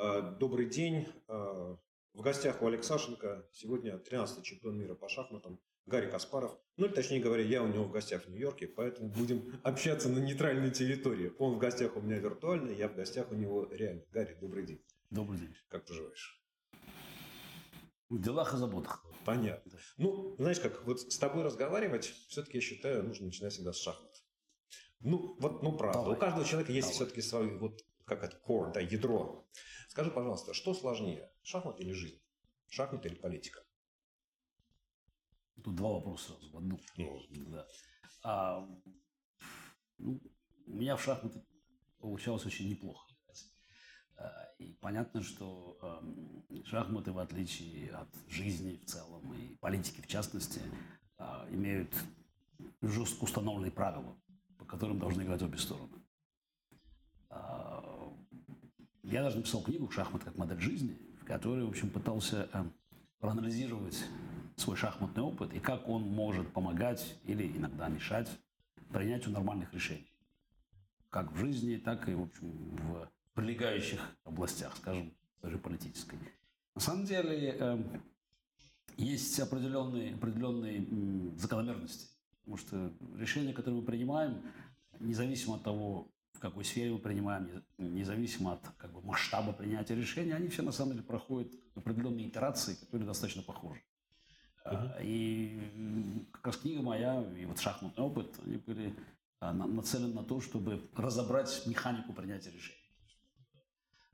Э, добрый день. Э, в гостях у Алексашенко сегодня 13-й чемпион мира по шахматам Гарри Каспаров. Ну, или точнее говоря, я у него в гостях в Нью-Йорке, поэтому будем общаться на нейтральной территории. Он в гостях у меня виртуально, я в гостях у него реально. Гарри, добрый день. Добрый день. Как поживаешь? В делах и заботах. Понятно. Ну, знаешь как, вот с тобой разговаривать, все-таки я считаю, нужно начинать всегда с шахмат. Ну, вот, ну, правда. Давай. У каждого человека есть все-таки свой, вот, как это, core, да, ядро. Скажи, пожалуйста, что сложнее, шахмат или жизнь? Шахмат или политика? Тут два вопроса сразу в одну. Ну. Да. А, ну, у меня в шахматы получалось очень неплохо. А, и понятно, что э, шахматы, в отличие от жизни в целом и политики в частности, э, имеют жестко установленные правила по которым должны играть обе стороны. А, я даже написал книгу «Шахмат как модель жизни», в которой, в общем, пытался э, проанализировать свой шахматный опыт и как он может помогать или иногда мешать принятию нормальных решений. Как в жизни, так и, в общем, в прилегающих областях, скажем, даже политической. На самом деле, э, есть определенные, определенные закономерности Потому что решения, которые мы принимаем, независимо от того, в какой сфере мы принимаем, независимо от как бы, масштаба принятия решения, они все на самом деле проходят определенные итерации, которые достаточно похожи. Uh-huh. И как раз книга моя и вот шахматный опыт, они были а, нацелены на то, чтобы разобрать механику принятия решений.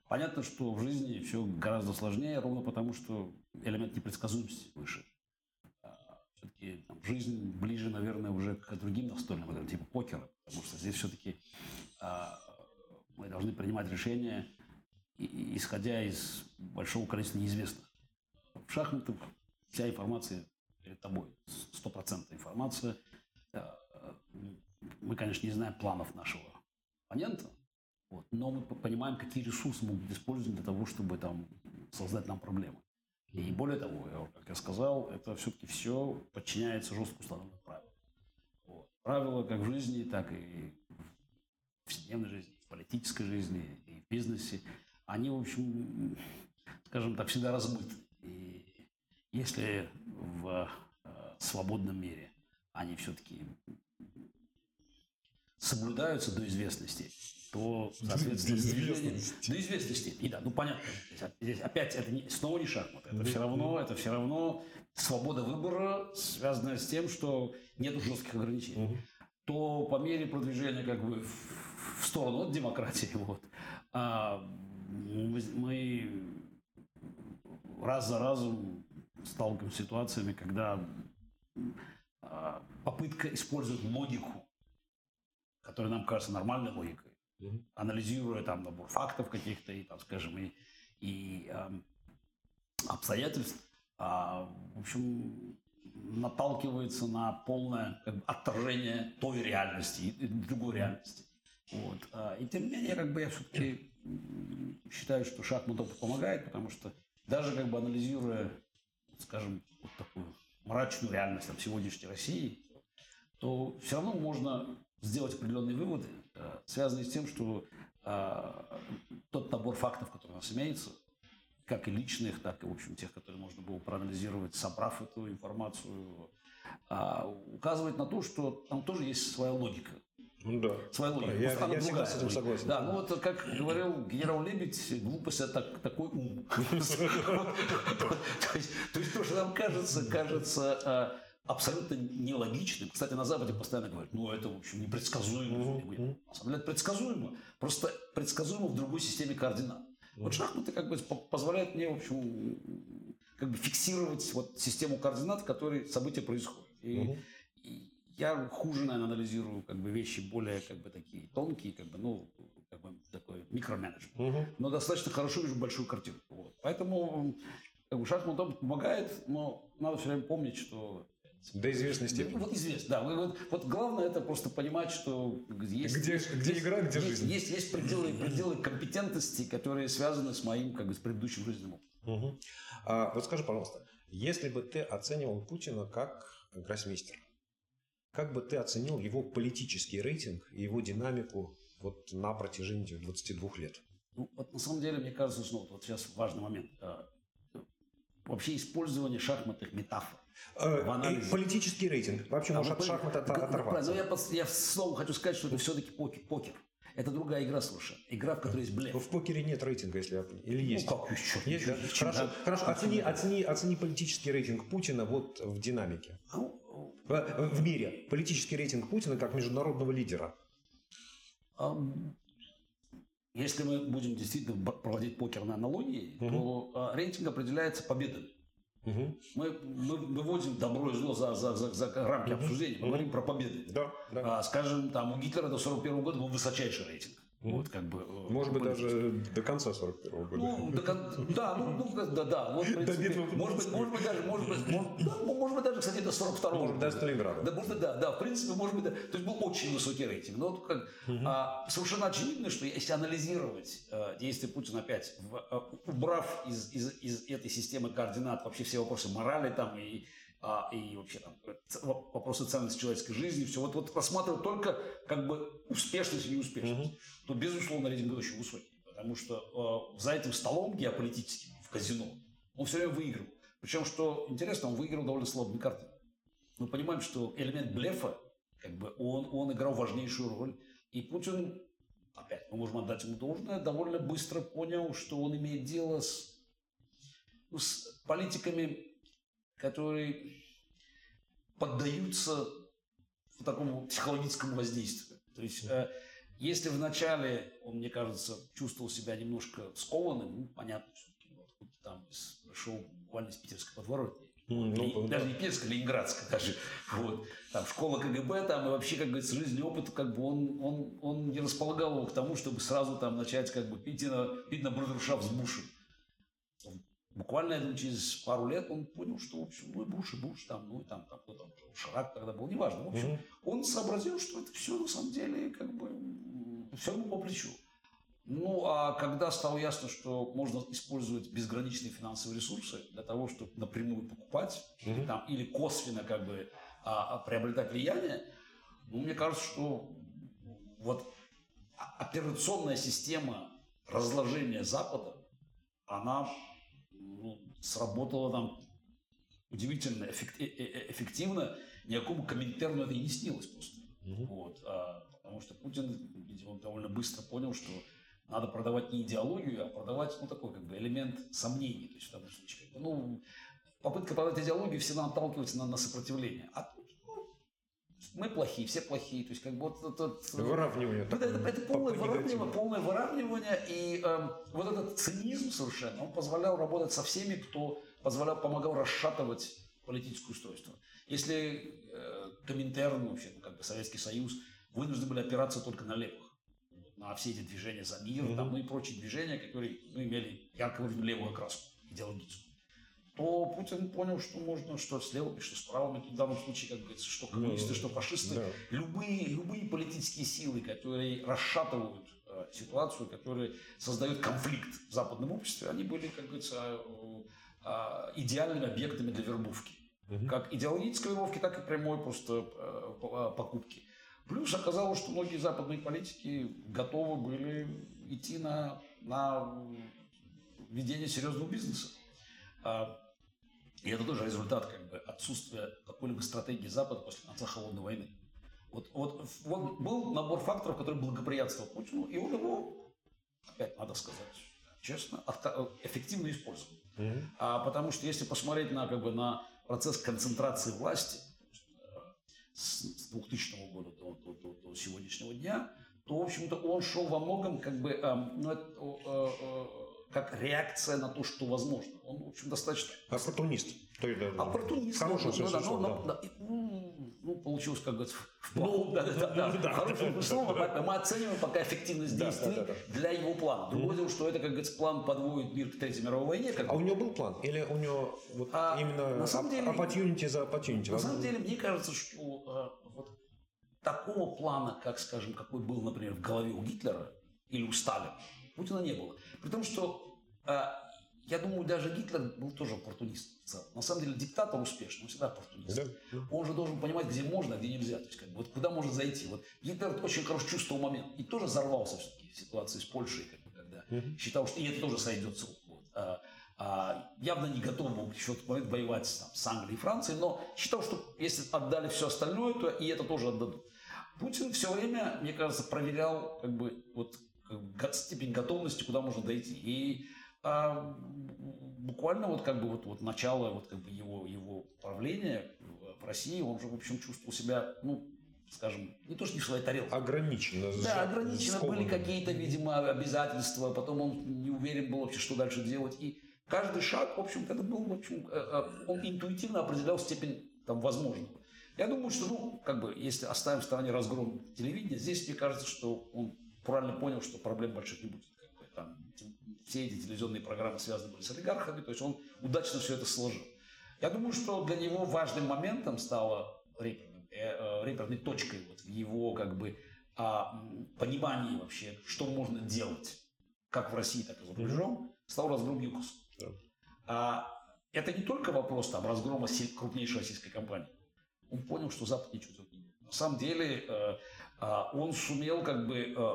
Понятно, что в жизни все гораздо сложнее, ровно потому, что элемент непредсказуемости выше все-таки там, жизнь ближе, наверное, уже к другим настольным играм, типа покера, потому что здесь все-таки а, должны принимать решения, исходя из большого количества неизвестных. В шахматах вся информация перед тобой, стопроцентная информация. А, мы, конечно, не знаем планов нашего оппонента, вот, но мы понимаем, какие ресурсы могут быть использованы для того, чтобы там, создать нам проблемы. И более того, как я сказал, это все-таки все подчиняется жестко установленным правилам. Вот. Правила как в жизни, так и в повседневной жизни, политической жизни, и в бизнесе, они, в общем, скажем так, всегда размыты. И если в э, свободном мире они все-таки соблюдаются до известности, то, соответственно, до известности. До известности. И да, ну понятно. Здесь опять это не, снова не шахматы. Это все равно, это все равно свобода выбора, связанная с тем, что нет жестких ограничений. Угу. То по мере продвижения как бы в, в сторону от демократии, вот, а, мы, раз за разом сталкиваемся с ситуациями, когда а, попытка использовать логику которая нам кажется нормальной логикой, mm-hmm. анализируя там набор фактов каких-то и, там, скажем, и, и э, обстоятельств, э, в общем, наталкивается на полное как бы, отторжение той реальности и другой реальности. Вот. А, и тем не менее, как бы я все-таки считаю, что шахмат опыт помогает, потому что даже как бы анализируя, скажем, вот такую мрачную реальность там, сегодняшней России, то все равно можно сделать определенные выводы, э, связанные с тем, что э, тот набор фактов, который у нас имеется, как и личных, так и, в общем, тех, которые можно было проанализировать, собрав эту информацию, э, указывает на то, что там тоже есть своя логика. Ну да. Своя логика. Я, я, всегда с этим согласен. Да, ну вот как говорил генерал Лебедь, глупость это такой ум. То есть то, что нам кажется, кажется абсолютно нелогичным. Кстати, на Западе постоянно говорят, ну это, в общем, непредсказуемо. На самом деле это предсказуемо. Просто предсказуемо в другой системе координат. Вот шахматы как бы позволяют мне, в общем, как бы фиксировать вот систему координат, в которой события происходят. И я хуже, наверное, анализирую как бы вещи более как бы такие тонкие, как бы, ну, как бы такой микроменеджмент. Mm-hmm. Но достаточно хорошо вижу большую картину. Вот. Поэтому как бы шахмат помогает, но надо все время помнить, что до известной степени. Вот известно, да. Вот, вот главное это просто понимать, что есть... Где, где есть, игра, где есть, жизнь. Есть, есть пределы, пределы компетентности, которые связаны с моим, как бы, с предыдущим жизненным опытом. Угу. А, вот скажи, пожалуйста, если бы ты оценивал Путина как гроссмейстер, как бы ты оценил его политический рейтинг и его динамику вот на протяжении 22 лет? Ну, вот на самом деле, мне кажется, что вот, сейчас важный момент. А, вообще использование шахматных метафор. Э, политический рейтинг. Вообще, а может, от шахмат оторваться. Но я, я снова хочу сказать, что это все-таки покер. покер. Это другая игра совершенно. Игра, в которой есть блеф. В покере нет рейтинга, если я Или ну, есть? Ну, как еще? Есть, да? Хорошо, да. хорошо. Оцени, оцени, оцени политический рейтинг Путина вот в динамике. Ну, в, в мире. Политический рейтинг Путина как международного лидера. Если мы будем действительно проводить покер на аналогии, угу. то а, рейтинг определяется победой. Угу. Мы, мы выводим добро и зло за, за, за, за рамки угу. обсуждения, мы угу. говорим про победы. Да, да. А, скажем, там у Гитлера до 41 года был высочайший рейтинг. Вот, как бы, э, Может быть, даже до конца 41 года. Ну, до кон... да, ну, ну, да, да. Вот, в принципе, может, быть, может быть, даже, может быть, может, да, может быть, даже, кстати, до 42 года. Может, до Сталинграда. Да, может, да, да, в принципе, может быть, да. То есть был очень высокий рейтинг. Но вот как, угу. а, совершенно очевидно, что если анализировать а, действия Путина опять, в, а, убрав из, из, из этой системы координат вообще все вопросы морали там и а, и вообще там вопросы ценности человеческой жизни, все. Вот, вот рассматривать только как бы успешность и неуспешность, угу. то, безусловно, рейтинг очень высокий. Потому что э, за этим столом геополитическим в казино он все время выигрывал. Причем, что интересно, он выиграл довольно слабыми картами. Мы понимаем, что элемент блефа, как бы, он, он играл важнейшую роль. И Путин, опять, мы можем отдать ему должное, довольно быстро понял, что он имеет дело с, с политиками которые поддаются такому психологическому воздействию. То есть, э, если вначале он, мне кажется, чувствовал себя немножко скованным, ну, понятно, там пришел буквально из питерской подворотни, Mm, ну, даже да. не Питерская, Ленинградская даже. Вот. Там школа КГБ, там и вообще, как говорится, жизненный опыт, как бы он, он, он не располагал его к тому, чтобы сразу там начать как бы пить на, пить на брудершафт с Бушем. Буквально, я думаю, через пару лет он понял, что, в общем, ну и Буш, и Буш, там, ну и там, там кто там, Шарак тогда был, неважно. В общем, mm-hmm. он сообразил, что это все на самом деле, как бы, все ему по плечу. Ну, а когда стало ясно, что можно использовать безграничные финансовые ресурсы для того, чтобы напрямую покупать mm-hmm. там, или косвенно как бы а, а, приобретать влияние, ну, мне кажется, что вот операционная система разложения Запада, она сработало там удивительно э, э, э, эффективно. Никакому комментарию это и не снилось просто. Угу. Вот, а, потому что Путин, видимо, довольно быстро понял, что надо продавать не идеологию, а продавать, ну, такой как бы элемент сомнений. То есть, в данном случае, ну, попытка продать идеологию всегда наталкивается на, на сопротивление. А мы плохие, все плохие. То есть, как бы вот этот... Выравнивание. Это, это, это полное, выравнивание, полное выравнивание. И э, вот этот цинизм совершенно, он позволял работать со всеми, кто позволял, помогал расшатывать политическое устройство. Если э, Коминтерн, вообще, ну, как бы Советский Союз, вынуждены были опираться только на левых, на все эти движения за мир, mm-hmm. там, ну и прочие движения, которые ну, имели ярко выраженную левую окраску идеологическую то Путин понял, что можно что с левыми, что с правыми, в данном случае, как говорится, что коммунисты, ну, что фашисты, да. любые, любые политические силы, которые расшатывают э, ситуацию, которые создают конфликт в западном обществе, они были, как говорится, э, э, идеальными объектами для вербовки. Угу. Как идеологической вербовки, так и прямой просто э, э, покупки. Плюс оказалось, что многие западные политики готовы были идти на, на ведение серьезного бизнеса. И это тоже результат как бы, отсутствия какой-либо стратегии Запада после конца холодной войны. Вот, вот, вот был набор факторов, который благоприятствовал Путину, и он его, опять надо сказать честно, эффективно использовал. Mm-hmm. А, потому что если посмотреть на, как бы, на процесс концентрации власти с 2000 года до, до, до, до сегодняшнего дня, то, в общем-то, он шел во многом как бы, э, ну, это, э, э, как реакция на то, что возможно. Он, в общем, достаточно... Оппортунист. То есть, Оппортунист. Хороший ну, да, ну, да, да, ну, ну, получилось, как говорится, в плохом. Ну, да, да, да, да, да, хорошим словом, да, мы оцениваем пока эффективность да, действий да, да, да. для его плана. Другое дело, что это, как говорится, план подводит мир к Третьей мировой войне. Как а у него был план? Или у него вот а, именно на самом деле, opportunity за opportunity? На самом деле, мне кажется, что а, вот такого плана, как, скажем, какой был, например, в голове у Гитлера или у Сталина, Путина не было. При том, что я думаю, даже Гитлер был тоже оппортунист. На самом деле диктатор успешный, он всегда оппортунист. Да. Он же должен понимать, где можно, а где нельзя. То есть, как бы, вот куда можно зайти. Вот Гитлер очень хорошо чувствовал момент. И тоже взорвался все-таки в ситуации с Польшей, как бы, когда Угу. Считал, что и это тоже сойдет с рук. Вот. А, а, явно не готов был еще в этот момент воевать там, с Англией и Францией, но считал, что если отдали все остальное, то и это тоже отдадут. Путин все время, мне кажется, проверял как бы вот степень готовности, куда можно дойти. И а, буквально вот как бы вот, вот начало вот как бы его, его правления в России, он же, в общем, чувствовал себя, ну, скажем, не то, что не в своей тарелке. Ограничено. Да, ограничено. Были какие-то, видимо, обязательства, потом он не уверен был вообще, что дальше делать. И каждый шаг, в общем, это был, в общем, э, э, он интуитивно определял степень там возможного. Я думаю, что, ну, как бы, если оставим в стороне разгром телевидения, здесь, мне кажется, что он правильно понял, что проблем больших не будет. Там, все эти телевизионные программы связаны были с олигархами, то есть он удачно все это сложил. Я думаю, что для него важным моментом стало реперной, э, реперной точкой вот в его как бы а, понимании вообще, что можно делать, как в России, так и за рубежом, стал разгром ЮКОС. Да. А, это не только вопрос там, разгрома крупнейшей российской компании. Он понял, что Запад ничего не будет. На самом деле э, э, он сумел как бы э,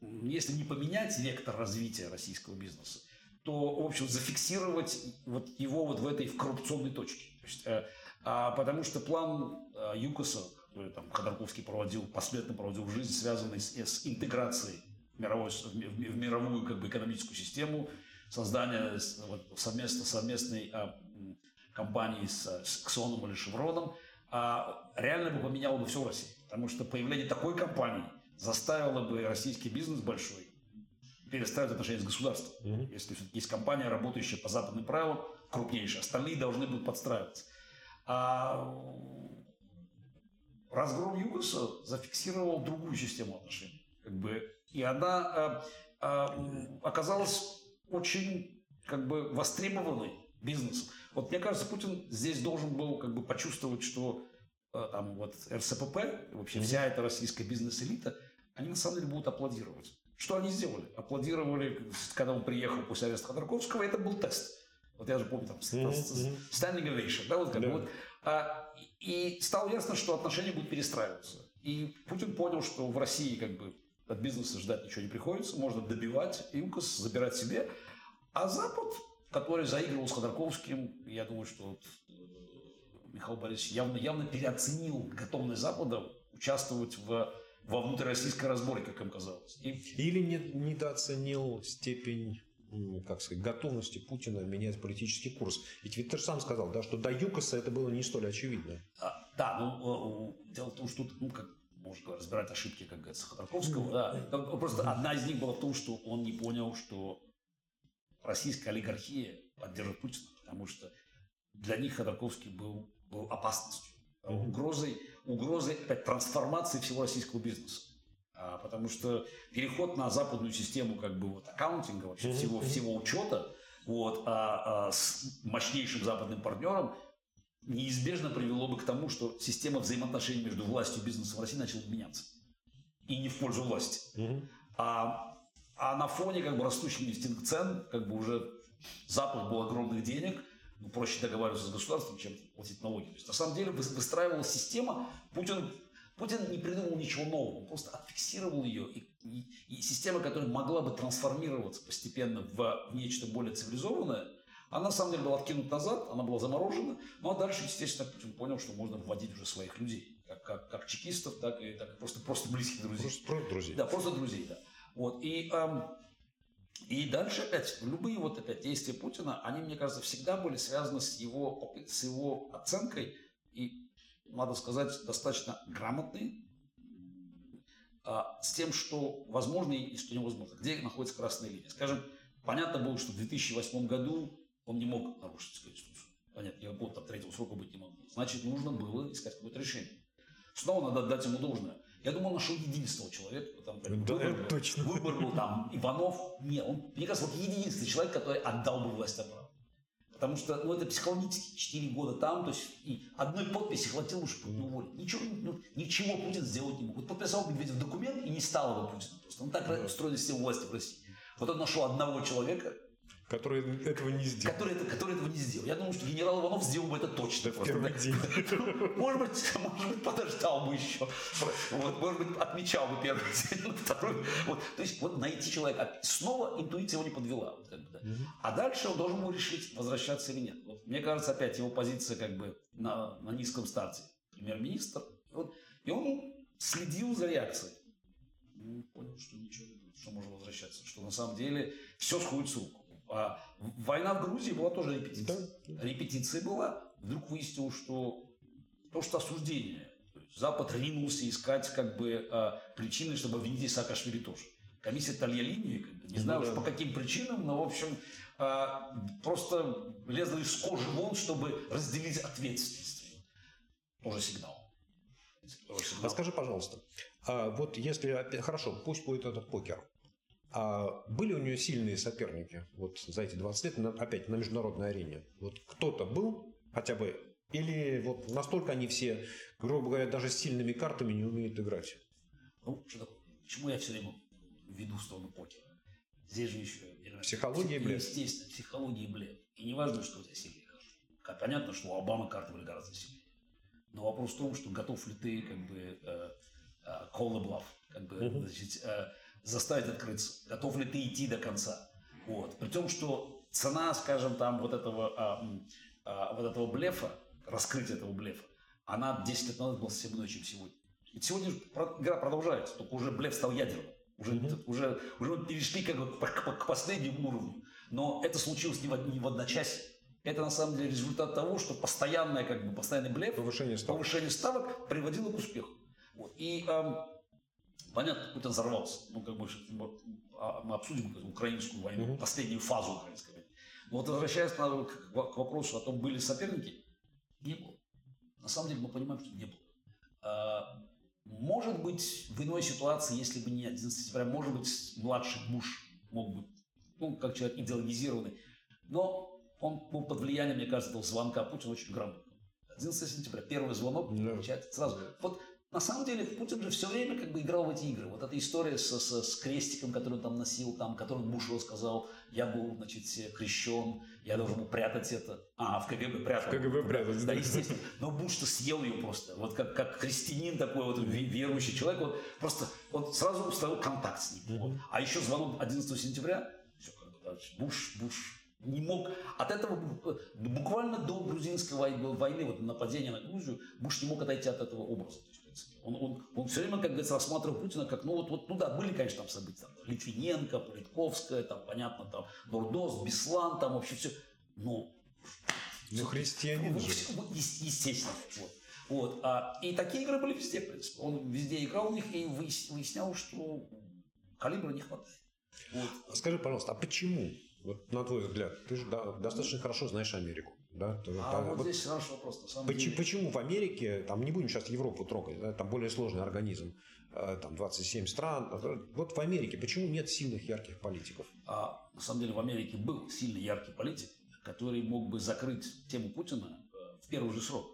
если не поменять вектор развития российского бизнеса, то, в общем, зафиксировать вот его вот в этой в коррупционной точке. То есть, э, а, потому что план э, ЮКОСа, который там Ходорковский проводил, последовательно проводил в жизнь, связанный с, с интеграцией в, мировой, в, в мировую как бы, экономическую систему, создание вот, совместно, совместной а, компании с, с Ксоном или Шевроном, а, реально бы поменяло бы все в России. Потому что появление такой компании – заставило бы российский бизнес большой перестраивать отношения с государством. Mm-hmm. Если есть компания, работающая по западным правилам, крупнейшая, остальные должны будут подстраиваться. А разгром ЮГОСа зафиксировал другую систему отношений. Как бы, и она а, а, оказалась очень как бы востребованной бизнесом. Вот мне кажется, Путин здесь должен был как бы почувствовать, что а, там вот РСПП, вообще mm-hmm. вся эта российская бизнес-элита – они на самом деле будут аплодировать. Что они сделали? Аплодировали, когда он приехал после ареста Ходорковского, это был тест. Вот я же помню, там, standing ovation, да, вот как да. вот. А, и стало ясно, что отношения будут перестраиваться. И Путин понял, что в России как бы от бизнеса ждать ничего не приходится, можно добивать ЮКОС, забирать себе. А Запад, который заигрывал с Ходорковским, я думаю, что вот э, Михаил Борисович явно, явно переоценил готовность Запада участвовать в во внутрироссийской разборе, как им казалось. И... Или не, недооценил степень как сказать, готовности Путина менять политический курс. Ведь, же сам сказал, да, что до ЮКОСа это было не столь очевидно. А, да, ну, дело в том, что ну, как можно разбирать ошибки, как говорится, Ходорковского. Да. Просто одна из них была в том, что он не понял, что российская олигархия поддерживает Путина, потому что для них Ходорковский был, был опасностью, угрозой угрозы опять, трансформации всего российского бизнеса. А, потому что переход на западную систему как бы вот аккаунтинга, вообще всего, всего учета, вот, а, а, с мощнейшим западным партнером неизбежно привело бы к тому, что система взаимоотношений между властью и бизнесом в России начала меняться. И не в пользу власти. А, а на фоне как бы растущих нефтяных цен, как бы уже Запад был огромных денег, проще договариваться с государством, чем платить налоги. То есть, на самом деле выстраивалась система, Путин, Путин не придумал ничего нового, он просто отфиксировал ее. И, и, и система, которая могла бы трансформироваться постепенно в, в нечто более цивилизованное, она на самом деле была откинута назад, она была заморожена. Ну а дальше, естественно, Путин понял, что можно вводить уже своих людей. Как, как, как чекистов, так и так, просто, просто близких друзей. Просто, просто друзей. Да, просто друзей, да. Вот. И эм, и дальше опять, любые вот опять действия Путина, они, мне кажется, всегда были связаны с его, с его оценкой и, надо сказать, достаточно грамотные, а, с тем, что возможно и что невозможно, где находится красная линия. Скажем, понятно было, что в 2008 году он не мог нарушить Конституцию. Понятно, его там третьего срока быть не могло. Значит, нужно было искать какое-то решение. Снова надо отдать ему должное. Я думал, нашел единственного человека. Там, да, выбор, точно. Выбор был там Иванов. Нет, он, мне кажется, вот единственный человек, который отдал бы власть обратно. Потому что, ну, это психологически 4 года там, то есть и одной подписи хватило, чтобы Путина уволить. Ничего, ну, ничего Путин сделать не мог. Вот подписал Медведев документ и не стало бы Путина просто. Он так да. устроена система власти в России. Вот он нашел одного человека, Который этого не сделал. Который, который этого не сделал. Я думаю, что генерал Иванов сделал бы это точно. Да, в первый день. Может быть, может быть, подождал бы еще. Вот, может быть, отмечал бы первый день, второй. Вот. То есть вот найти человека. Снова интуиция его не подвела. Как бы, да. угу. А дальше он должен был решить, возвращаться или нет. Вот, мне кажется, опять его позиция как бы на, на низком старте. Премьер-министр. Вот, и он следил за реакцией. Ну, понял, что ничего что можно возвращаться. Что на самом деле все сходит с рук. А война в Грузии была тоже репетиция. Да. Репетиция была. Вдруг выяснилось, что то, что осуждение. Запад ринулся искать как бы а, причины, чтобы обвинить Саакашвили тоже. Комиссия бы, не ну знаю уж по каким причинам, но, в общем, а, просто лезла из кожи вон, чтобы разделить ответственность. Тоже сигнал. Тоже сигнал. А скажи, пожалуйста, вот если, хорошо, пусть будет этот покер, а были у нее сильные соперники вот за эти 20 лет, на, опять на международной арене? Вот кто-то был хотя бы? Или вот настолько они все, грубо говоря, даже с сильными картами не умеют играть? Ну, что такое? Почему я все время веду в сторону покера? Здесь же еще... Психология и блед. Естественно, психология и блед. И не важно, что у тебя сильные карты. Понятно, что у Обамы карты были гораздо сильнее. Но вопрос в том, что готов ли ты как бы э, э, call the bluff, как бы, uh-huh. значит, э, заставить открыться. Готов ли ты идти до конца? Вот. При том, что цена, скажем, там вот этого, а, а, вот этого блефа, раскрытия этого блефа, она 10 лет назад была совсем иной, чем сегодня. Ведь сегодня игра продолжается, только уже блеф стал ядерным. Уже, mm-hmm. уже, уже перешли как бы к, к последнему уровню. Но это случилось не в, не в одночасье. Это на самом деле результат того, что постоянное, как бы, постоянный блеф, повышение ставок, повышение ставок приводило к успеху. Вот. И эм, Понятно, Путин взорвался. Ну, как бы а, мы обсудим украинскую войну, угу. последнюю фазу украинской войны. Но вот возвращаясь к, к вопросу о том, были соперники, не было. На самом деле мы понимаем, что не было. А, может быть, в иной ситуации, если бы не 11 сентября, может быть, младший Буш мог быть, ну, как человек идеологизированный. Но он был под влиянием, мне кажется, этого звонка Путина очень грамотно. 11 сентября, первый звонок, да. сразу. Вот на самом деле Путин же все время как бы играл в эти игры. Вот эта история с, с, с крестиком, который он там носил, там, который Буш сказал, я был, значит, крещен, я должен был прятать это. А, в КГБ прятал. В КГБ прятать. Да, естественно. Но Буш-то съел ее просто. Вот как, как христианин такой, вот верующий человек, вот просто вот сразу установил контакт с ним. Вот. А еще звонок 11 сентября, все Буш, Буш, не мог. От этого буквально до грузинской войны, вот нападения на Грузию, Буш не мог отойти от этого образа. Он, он, он все время, как говорится, рассматривал Путина как, ну вот, вот ну да, были, конечно, там события, там, Литвиненко, Политковская, там, понятно, там, Нордост, Беслан, там вообще все, но... Ну, христианин же. Естественно, вот. Вот. А, и такие игры были везде, в принципе. Он везде играл у них и выяснял, что калибра не хватает. Вот. Скажи, пожалуйста, а почему, вот на твой взгляд, ты же достаточно хорошо знаешь Америку, да? А там, вот, вот здесь наш вопрос. На самом почему, деле... почему в Америке, там не будем сейчас Европу трогать, да, там более сложный организм, э, там 27 стран. Вот в Америке почему нет сильных ярких политиков? А, на самом деле в Америке был сильный яркий политик, который мог бы закрыть тему Путина э, в первый же срок.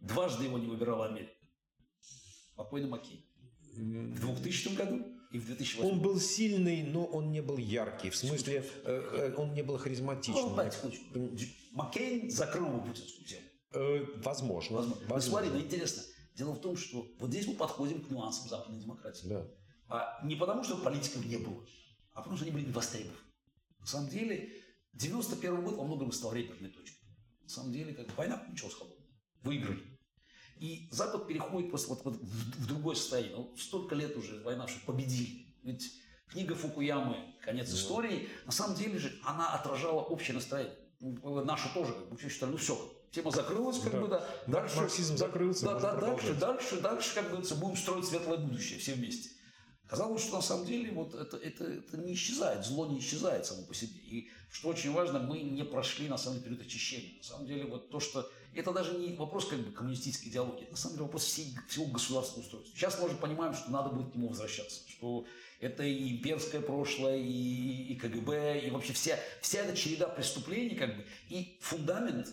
Дважды его не выбирала Америка. Покойный Маккей. В 2000 году и в 2008. Он был сильный, но он не был яркий. В смысле, э, э, он не был харизматичным. Маккейн закрыл бы путинскую тему. Возможно. возможно. Ну, смотри, ну интересно. Дело в том, что вот здесь мы подходим к нюансам западной демократии. Да. А не потому, что политиков не было, а потому, что они были не востребованы. На самом деле, 91 год во многом стал реперной точкой. На самом деле, как война кончилась холодной. Выиграли. И Запад переходит просто вот, вот в, в другое состояние. Ну, столько лет уже война, что победили. Ведь книга Фукуямы «Конец истории», на самом деле же она отражала общее настроение. Ну, наши тоже как бы считали, ну все, тема закрылась, как да. бы, да. Дальше, марксизм да, закрылся. Да, да, дальше, дальше, дальше, как говорится, будем строить светлое будущее все вместе. Казалось, что на самом деле вот это, это, это не исчезает, зло не исчезает само по себе. И что очень важно, мы не прошли на самом деле период очищения. На самом деле вот то, что это даже не вопрос как бы коммунистической идеологии, на самом деле вопрос всей, всего государственного устройства. Сейчас мы уже понимаем, что надо будет к нему возвращаться, что это и имперское прошлое, и, и КГБ, и вообще вся, вся эта череда преступлений, как бы, и фундамент,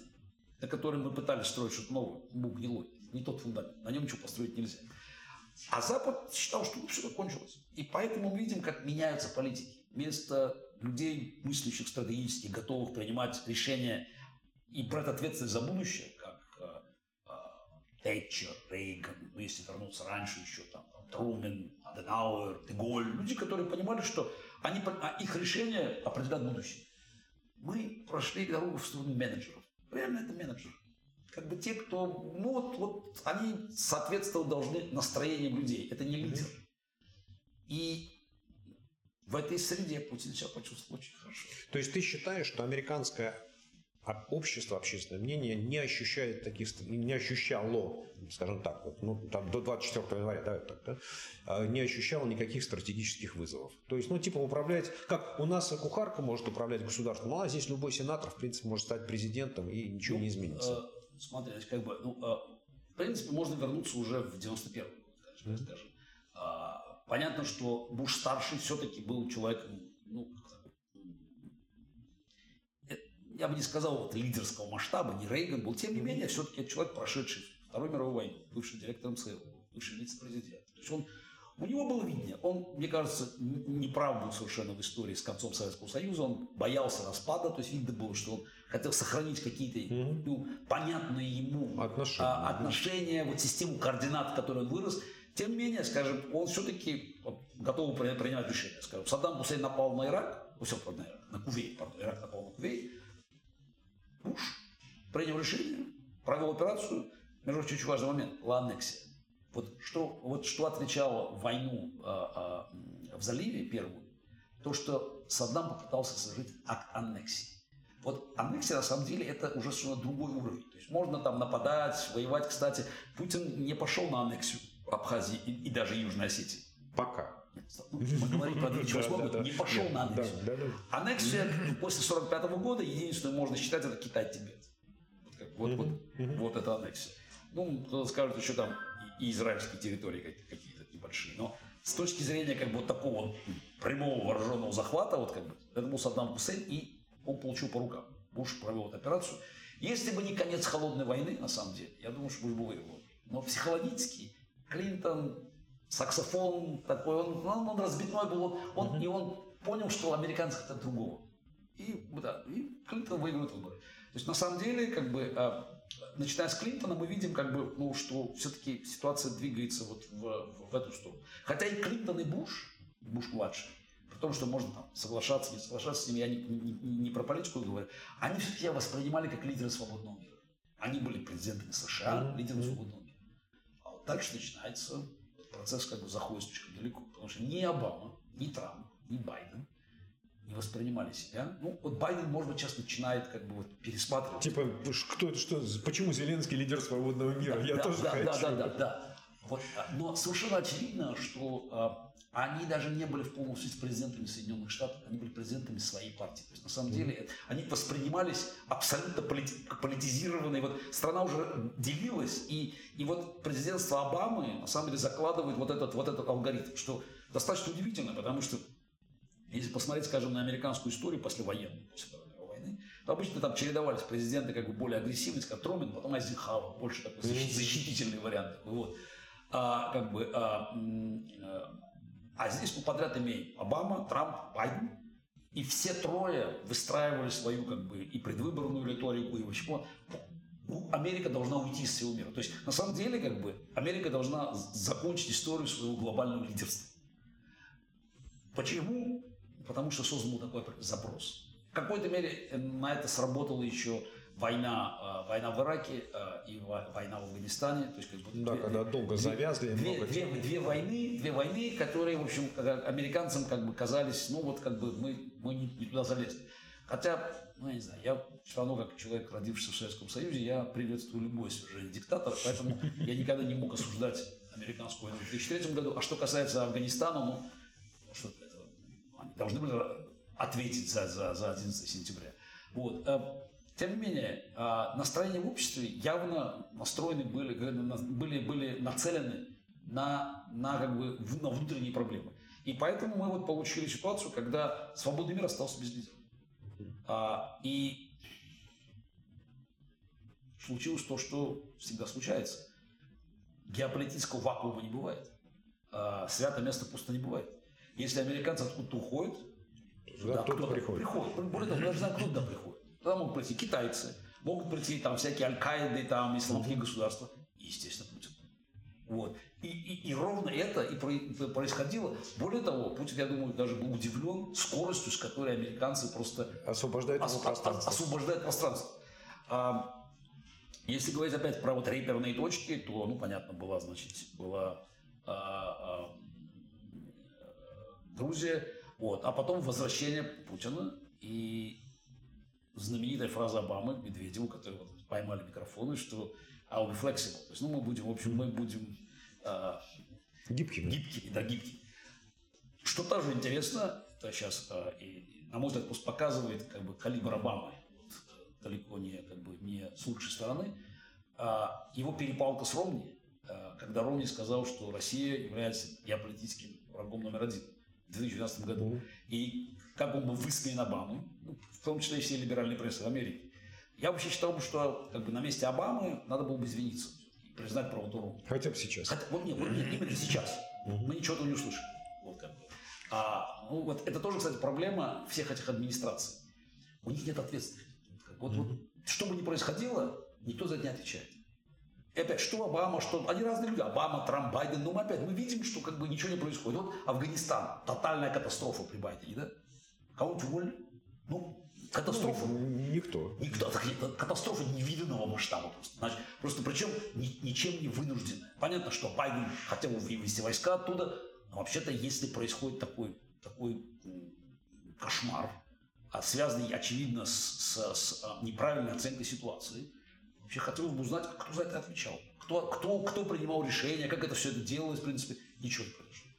на котором мы пытались строить что-то новое, был гнилой, не тот фундамент, на нем ничего построить нельзя. А Запад считал, что все кончилось. И поэтому мы видим, как меняются политики. Вместо людей, мыслящих стратегически, готовых принимать решения и брать ответственность за будущее, как э, э, Тэтчер, Рейган, ну, если вернуться раньше еще, там, Трумен, Аденауэр, Деголь, люди, которые понимали, что они, а их решения определят будущее. Мы прошли дорогу в сторону менеджеров. Реально это менеджеры. Как бы те, кто, ну вот, вот они соответствовать должны настроениям людей. Это не лидер. И в этой среде Путин себя почувствовал очень хорошо. То есть ты считаешь, что американское общество, общественное мнение не ощущает таких, не ощущало, скажем так, вот, ну, там, до 24 января, да, так, да, а, не ощущало никаких стратегических вызовов. То есть, ну, типа управлять, как у нас кухарка может управлять государством, ну, а здесь любой сенатор, в принципе, может стать президентом, и ничего ну, не изменится. Э, смотри, как бы, ну, э, в принципе, можно вернуться уже в 91 год, скажем. Mm-hmm. скажем. А, понятно, что Буш-старший все-таки был человеком, ну, я бы не сказал вот лидерского масштаба, не Рейган был, тем не менее, все-таки человек, прошедший Вторую мировую войну, бывший директором ЦРУ, бывший вице-президент. То есть он, у него было видение. Он, мне кажется, неправ был совершенно в истории с концом Советского Союза. Он боялся распада, то есть видно было, что он хотел сохранить какие-то ну, понятные ему отношения, а, отношения вот систему координат, в которой он вырос. Тем не менее, скажем, он все-таки готов принимать решения. Скажем, Саддам Хусейн напал на Ирак, ну, все, на Ирак, на Кувейт, пардон, Ирак напал на Кувейт, Буш принял решение, провел операцию, между прочим, очень важный момент, была аннексия. Вот что, вот что отвечало войну э, э, в заливе первую, то, что Саддам попытался совершить акт аннексии. Вот аннексия, на самом деле, это уже совершенно другой уровень. То есть можно там нападать, воевать. Кстати, Путин не пошел на аннексию Абхазии и, и даже Южной Осетии. Пока. Мы говорим про 2008 год, не пошел на аннексию. Аннексия после 45 года, единственное, можно считать, это Китай-Тибет. Вот, вот, вот это аннексия. Ну, кто-то скажет, еще там и израильские территории какие-то небольшие. Но с точки зрения как бы вот такого прямого вооруженного захвата, вот как бы, это был Саддам Хусейн, и он получил по рукам. Буш провел эту операцию. Если бы не конец холодной войны, на самом деле, я думаю, что Буш бы выиграл. Но психологически Клинтон саксофон такой, он, он, он разбитной был, он, он, и он понял, что американцы хотят другого. И, да, и Клинтон выигрывает выборы. То есть на самом деле, как бы, а, начиная с Клинтона, мы видим, как бы, ну, что все-таки ситуация двигается вот в, в, эту сторону. Хотя и Клинтон, и Буш, Буш младший, при том, что можно там соглашаться, не соглашаться с ними, я не, не, не про политику говорю, они все-таки воспринимали как лидеры свободного мира. Они были президентами США, mm-hmm. лидерами свободного мира. А вот дальше начинается процесс как бы заходит слишком далеко. Потому что ни Обама, ни Трамп, ни Байден воспринимали себя. Ну, вот Байден, может быть, сейчас начинает как бы вот пересматривать. Типа, кто это, что, почему Зеленский лидер свободного мира? Да, Я да, тоже да, хочу. Да, да, да, да. Вот, а, но совершенно очевидно, что а, они даже не были в полном смысле президентами Соединенных Штатов, они были президентами своей партии. То есть, на самом деле, они воспринимались абсолютно полити политизированной. Вот страна уже делилась, и, и вот президентство Обамы, на самом деле, закладывает вот этот, вот этот алгоритм, что достаточно удивительно, потому что, если посмотреть, скажем, на американскую историю послевоенную, после войны, то обычно там чередовались президенты как бы более агрессивные, как Трумен, потом Айзенхауэр, больше такой защитительный вариант. Вот. А, как бы, а, а, здесь мы подряд имеем Обама, Трамп, Байден. И все трое выстраивали свою как бы и предвыборную риторику, и вообще ну, Америка должна уйти из всего мира. То есть, на самом деле, как бы, Америка должна закончить историю своего глобального лидерства. Почему? Потому что создан был такой запрос. В какой-то мере э, на это сработало еще война, э, война в Ираке э, и война в Афганистане. То есть, как бы, да, две, когда долго завязли. Две, много две, две, войны, две войны, которые, в общем, американцам как бы казались, ну вот как бы мы, мы не, туда залезли. Хотя, ну я не знаю, я все равно как человек, родившийся в Советском Союзе, я приветствую любое свержение диктатора, поэтому я никогда не мог осуждать американскую войну в 2003 году. А что касается Афганистана, ну, что должны были ответить за, за, за 11 сентября. Вот. Э, тем не менее, а, настроения в обществе явно настроены были, были, были нацелены на, на, как бы, на внутренние проблемы. И поэтому мы вот получили ситуацию, когда свободный мир остался без лидера. А, и случилось то, что всегда случается. Геополитического вакуума не бывает. А, святое место пусто не бывает. Если американцы откуда-то уходят, Туда кто-то приходит. приходит. Более того, даже знаю, кто туда приходит. Туда могут прийти китайцы, могут прийти там всякие аль-Каиды, там, исламские государства. И, естественно, Путин. Вот. И, и, и ровно это и происходило. Более того, Путин, я думаю, даже был удивлен скоростью, с которой американцы просто освобождают ос, пространство. освобождают пространство. А, если говорить опять про вот реперные точки, то, ну, понятно, была, значит, была а, а, Грузия, вот, а потом возвращение Путина и знаменитая фраза Обамы, Медведеву, который вот поймали микрофоны, что I'll be flexible. То есть, ну, мы будем, в общем, мы будем э, гибкими. Гибкими, да, гибкими. Что тоже интересно, это сейчас, э, и, на мой взгляд, просто показывает как бы калибр Обамы, далеко не, как бы, не с лучшей стороны. Э, его перепалка с Ромни, э, когда Ромни сказал, что Россия является геополитическим врагом номер один в 2012 году. И как он был высмеян Обамой, ну, в том числе и все либеральные прессы в Америке. Я вообще считал бы, что как бы, на месте Обамы надо было бы извиниться и признать правоту. Хотя бы сейчас. Хотя, вот, нет, вот, нет, именно сейчас. Mm-hmm. Мы ничего не услышали. Вот как бы. А, ну, вот это тоже, кстати, проблема всех этих администраций. У них нет ответственности. Вот, mm-hmm. вот, что бы ни происходило, никто за это не отвечает. И опять, что Обама, что... Они разные люди. Обама, Трамп, Байден. Но мы опять, мы видим, что как бы ничего не происходит. Вот Афганистан. Тотальная катастрофа при Байдене, да? Кого-нибудь уволили? Ну, катастрофа. Ну, никто. Никто. Катастрофа невиданного масштаба просто. Значит, просто причем ни, ничем не вынужденная. Понятно, что Байден хотел вывести войска оттуда, но вообще-то, если происходит такой, такой кошмар, а связанный, очевидно, с, с, с а, неправильной оценкой ситуации, Вообще хотелось бы узнать, кто за это отвечал. Кто, кто, кто принимал решения, как это все это делалось, в принципе, ничего не произошло.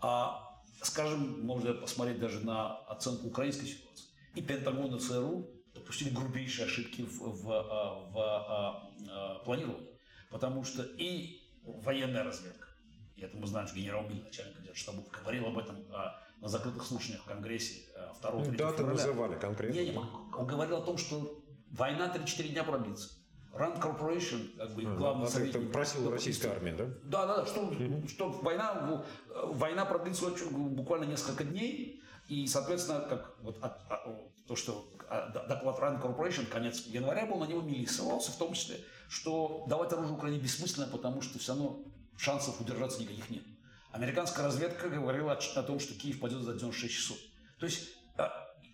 А, скажем, можно посмотреть даже на оценку украинской ситуации. И Пентагон, и ЦРУ допустили грубейшие ошибки в, в, в, в, в планировании. Потому что и военная разведка, и это мы знаем, что генерал Миль, начальник штабов, говорил об этом а, на закрытых слушаниях в Конгрессе 2 3 ну, Даты называли конкретно. Не, не, он говорил о том, что война 3-4 дня продлится. Rand Corporation, как бы главный а, советник. Просила российская армия, да? Да, да, да, что, угу. что война, война продлится буквально несколько дней, и, соответственно, как вот от, от, то, что доклад Rand Corporation конец января был, на него ссылался, в том числе, что давать оружие Украине бессмысленно, потому что все равно шансов удержаться никаких нет. Американская разведка говорила о, о том, что Киев пойдет за 96 часов. То есть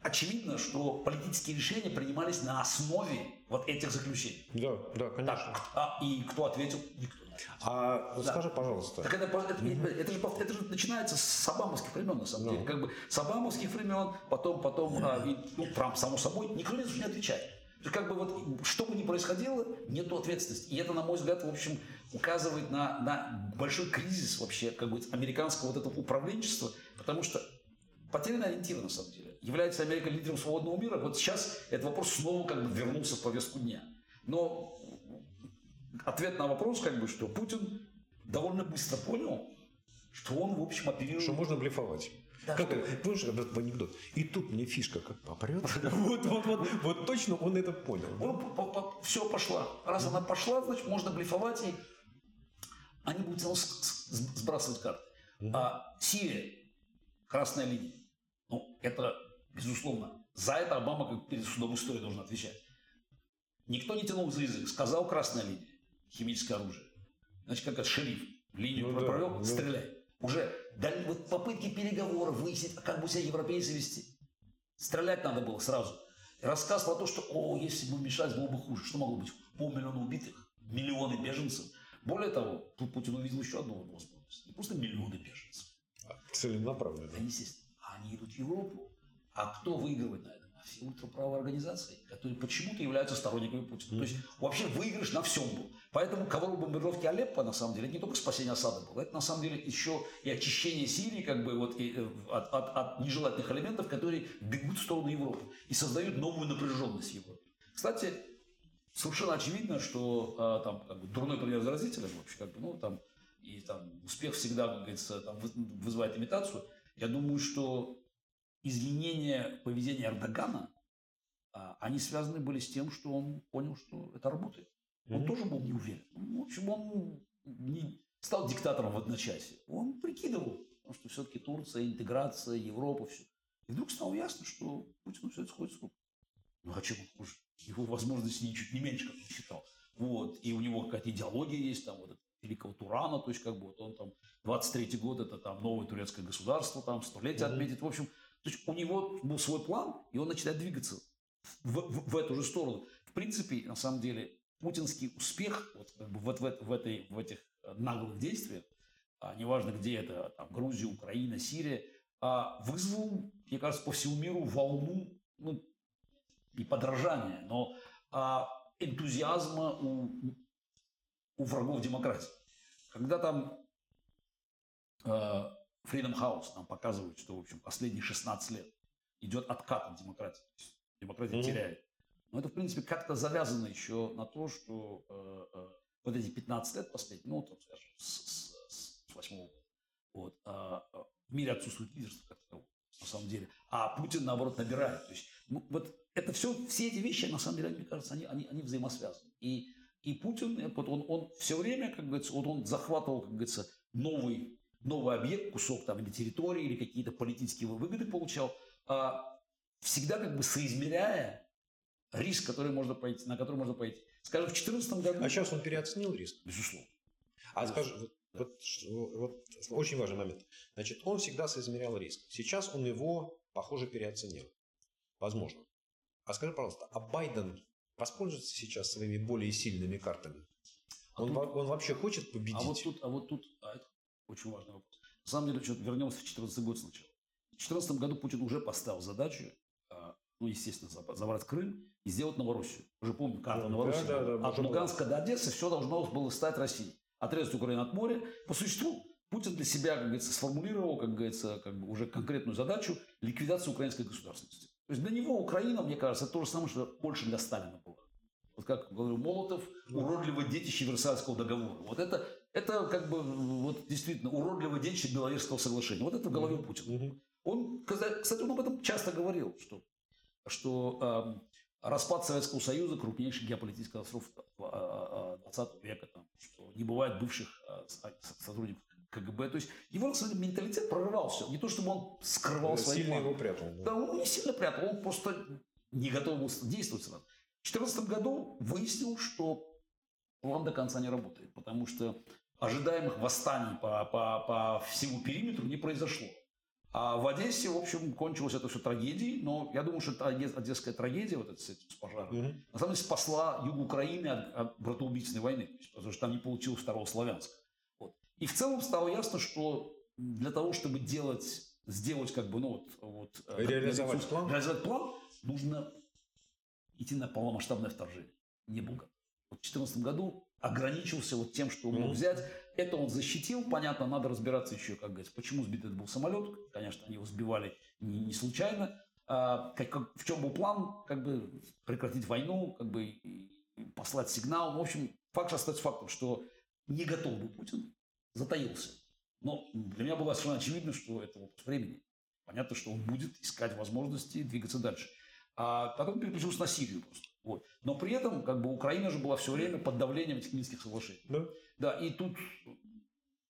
очевидно, что политические решения принимались на основе вот этих заключений. Да, да, конечно. Так, а, и кто ответил? Никто. А да. скажи, пожалуйста. Так это, это, это, же, это же начинается с обамовских времен, на самом деле. Как бы с обамовских времен, потом, потом а, и, ну, Трамп, само собой, никто не, не отвечает. То есть, как бы вот, что бы ни происходило, нету ответственности. И это, на мой взгляд, в общем, указывает на, на большой кризис вообще, как бы, американского вот этого управленчества, потому что потеряны ориентиры, на самом деле является Америка лидером свободного мира, вот сейчас этот вопрос снова как бы вернулся в повестку дня. Но ответ на вопрос, как бы, что Путин довольно быстро понял, что он, в общем, оперирует... Что можно блефовать. Да, как что... помнишь этот анекдот? И тут мне фишка как попрет. вот, вот, вот, вот точно он это понял. Он, все пошла. Раз она пошла, значит, можно блефовать, и они будут сбрасывать карты. А Сирия, красная линия, ну, это Безусловно. За это Обама как перед судом истории должен отвечать. Никто не тянул за язык. Сказал красная линия. Химическое оружие. Значит, как это шериф. Линию ну, провел, да, стреляй. Да. Уже дали, вот попытки переговоров выяснить, как бы себя европейцы вести. Стрелять надо было сразу. Рассказ про то, что, о, если бы вмешались, было бы хуже. Что могло быть? Полмиллиона убитых, миллионы беженцев. Более того, тут Путин увидел еще одну возможность. Не просто миллионы беженцев. Целенаправленно. Да, естественно. Они идут в Европу. А кто выигрывает на этом? А все ультраправые организации, которые почему-то являются сторонниками Путина. Mm-hmm. То есть вообще выигрыш на всем был. Поэтому ковру бомбардировки Алеппо, на самом деле, это не только спасение осады было, это на самом деле еще и очищение Сирии как бы, вот, и, э, от, от, от нежелательных элементов, которые бегут в сторону Европы и создают новую напряженность в Европе. Кстати, совершенно очевидно, что а, там как бы, дурной пример заразителен, вообще, как бы, ну, там, и там успех всегда, как говорится, там, вызывает имитацию. Я думаю, что изменения поведения Эрдогана, а, они связаны были с тем, что он понял, что это работает. Он mm-hmm. тоже был не уверен. В общем, он не стал диктатором в одночасье. Он прикидывал, что все-таки Турция, интеграция, Европа, все. И вдруг стало ясно, что Путину все это сходит с рук. Ну, а чем он хуже? Его возможности ничуть не меньше, как он считал. Вот. И у него какая-то идеология есть, там, вот, великого Турана, то есть, как бы, вот он там, 23-й год, это там новое турецкое государство, там, столетие mm-hmm. отметит. В общем, то есть, у него был свой план, и он начинает двигаться в, в, в эту же сторону. В принципе, на самом деле, путинский успех вот, как бы, вот в, в, этой, в этих наглых действиях, а, неважно где это, там, Грузия, Украина, Сирия, а, вызвал, мне кажется, по всему миру волну, ну, не подражания, но а, энтузиазма у, у врагов демократии. Когда там э, Freedom House нам показывает, что, в общем, последние 16 лет идет откат от демократии. Демократия mm-hmm. теряет. Но это, в принципе, как-то завязано еще на то, что э, э, вот эти 15 лет последние, ну, там, скажем, с, с, с 8 года, вот, э, в мире отсутствует лидерство как на самом деле. А Путин, наоборот, набирает. То есть, ну, вот это все, все эти вещи, на самом деле, мне кажется, они, они, они взаимосвязаны. И, и Путин, вот он, он все время, как говорится, вот он захватывал, как говорится, новый, новый объект, кусок там или территории, или какие-то политические выгоды получал, а, всегда как бы соизмеряя риск, который можно пойти, на который можно пойти. Скажем, в 2014 году... А сейчас он переоценил риск? Безусловно. А скажи, вот, да. вот, вот очень важный момент. Значит, он всегда соизмерял риск. Сейчас он его, похоже, переоценил. Возможно. А скажи, пожалуйста, а Байден воспользуется сейчас своими более сильными картами? А он, тут, он вообще хочет победить? А вот тут, а вот тут а очень важный вопрос. На самом деле, вернемся в 2014 год сначала. В 2014 году Путин уже поставил задачу, а, ну, естественно, забрать Крым и сделать Новороссию. Уже помню, карта ну, Новороссии. Да, да, да, от Луганска до Одессы все должно было стать Россией. Отрезать Украину от моря. По существу, Путин для себя, как говорится, сформулировал, как говорится, как бы уже конкретную задачу ликвидации украинской государственности. То есть для него Украина, мне кажется, это то же самое, что больше для Сталина было. Вот как говорил Молотов, уродливое детище Версальского договора. Вот это, это как бы вот действительно уродливое детище Беловежского соглашения. Вот это в голове Путина. Он, кстати, он об этом часто говорил, что, что э, распад Советского Союза крупнейший геополитический катастрофа 20 века, там, что не бывает бывших э, сотрудников КГБ. То есть его на самом деле менталитет прорывался. Не то, чтобы он скрывал свои Сильно планы. его прятал. Да. да, он не сильно прятал, он просто не готов был действовать сразу. В 2014 году выяснил, что план до конца не работает, потому что ожидаемых восстаний по, по, по всему периметру не произошло. А в Одессе, в общем, кончилось это все трагедией, но я думаю, что одесская трагедия, вот это с, пожаром, mm на самом деле спасла юг Украины от, от братоубийственной войны, потому что там не получилось второго Славянска. И в целом стало ясно, что для того, чтобы делать, сделать как бы, ну вот... вот э, реализовать план? Реализовать план, нужно идти на полномасштабное вторжение. Не. Вот в 2014 году ограничился вот тем, что мог mm-hmm. взять. Это он защитил. Понятно, надо разбираться еще, как говорится, почему сбит этот был самолет. Конечно, они его сбивали не, не случайно. А, как, как, в чем был план? Как бы прекратить войну, как бы послать сигнал. В общем, факт остается фактом, что не готов был Путин затаился. Но для меня было совершенно очевидно, что это вопрос времени. Понятно, что он будет искать возможности двигаться дальше. А потом переключился на Сирию просто. Вот. Но при этом как бы Украина же была все время под давлением этих Минских соглашений. Да. Да, и тут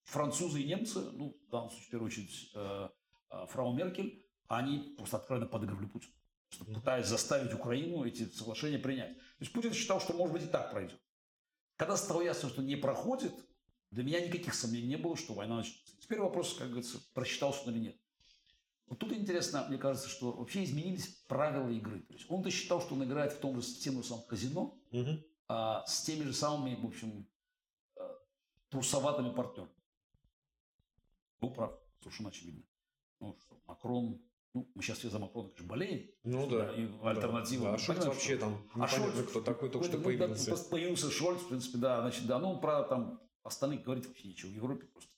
французы и немцы, ну, в данном случае, в первую очередь, э, э, фрау Меркель, они просто откровенно подыгрывали Путину. Просто пытаясь заставить Украину эти соглашения принять. То есть Путин считал, что, может быть, и так пройдет. Когда стало ясно, что не проходит, для меня никаких сомнений не было, что война начнется. Теперь вопрос, как говорится, просчитался он или нет. Вот тут интересно, мне кажется, что вообще изменились правила игры. То есть он-то считал, что он играет в том же, тем же самом казино, угу. а, с теми же самыми, в общем, э, трусоватыми партнерами. Был прав, совершенно очевидно. Ну, что Макрон, ну, мы сейчас все за Макрона, конечно, болеем. Ну да. И альтернатива. Да. А Шольц вообще там, а Шольц, кто такой, только что ну, появился. Да, появился Шольц, в принципе, да, значит, да, ну, про там остальных говорить вообще ничего. В Европе просто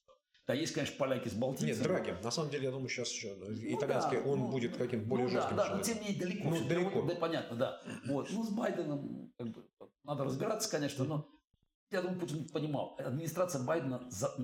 да, есть, конечно, поляки с балтийцами. Нет, Драги. На самом деле, я думаю, сейчас еще ну, итальянский, да, он ну, будет каким-то более ну, жестким да, да, но тем не менее далеко. Ну, далеко. Да, понятно, да. Вот. Ну, с Байденом как бы, надо разбираться, конечно, но я думаю, Путин понимал, администрация Байдена за,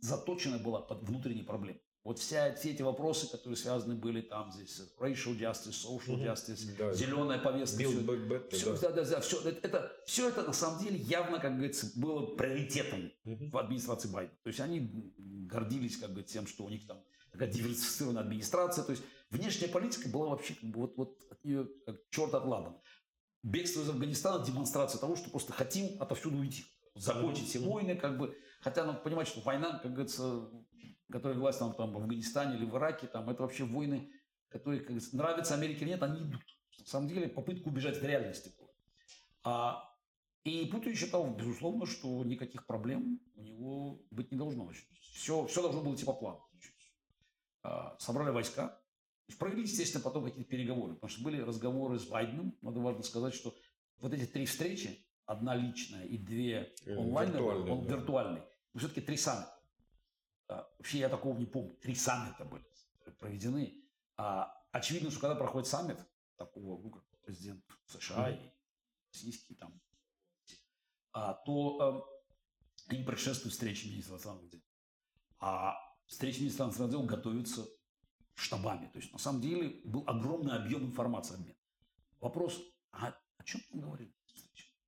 заточена была под внутренние проблемы. Вот вся, все эти вопросы, которые связаны были там здесь, racial justice, social justice, да. зеленая повестка, Build все, back все, да. Да, да, все, это, это, все это на самом деле явно, как говорится, было приоритетом в администрации Байдена. То есть они гордились как бы тем, что у них там такая диверсифицированная администрация. То есть Внешняя политика была вообще как бы вот, вот от нее как черт от. Бегство из Афганистана – демонстрация того, что просто хотим отовсюду уйти. Закончить все войны, как бы. Хотя надо понимать, что война, как говорится, которая власть там, там в Афганистане или в Ираке, там, это вообще войны, которые, как говорится, нравятся Америке или нет, они идут. На самом деле попытка убежать от реальности была. А, и Путин считал, безусловно, что никаких проблем у него быть не должно. Все, все должно было идти по плану. А, собрали войска, провели, естественно, потом какие-то переговоры, потому что были разговоры с Байденом. Надо важно сказать, что вот эти три встречи, одна личная и две э, онлайн, виртуальные, он да. виртуальный, все-таки три саммита. А, вообще я такого не помню. Три саммита были проведены. А, очевидно, что когда проходит саммит, такого, ну, как президент США и российский там, а, то э, им предшествует встреча министра иностранных дел. А встреча министра иностранных дел готовится штабами. То есть, на самом деле, был огромный объем информации обмен. Вопрос, а о чем мы говорим?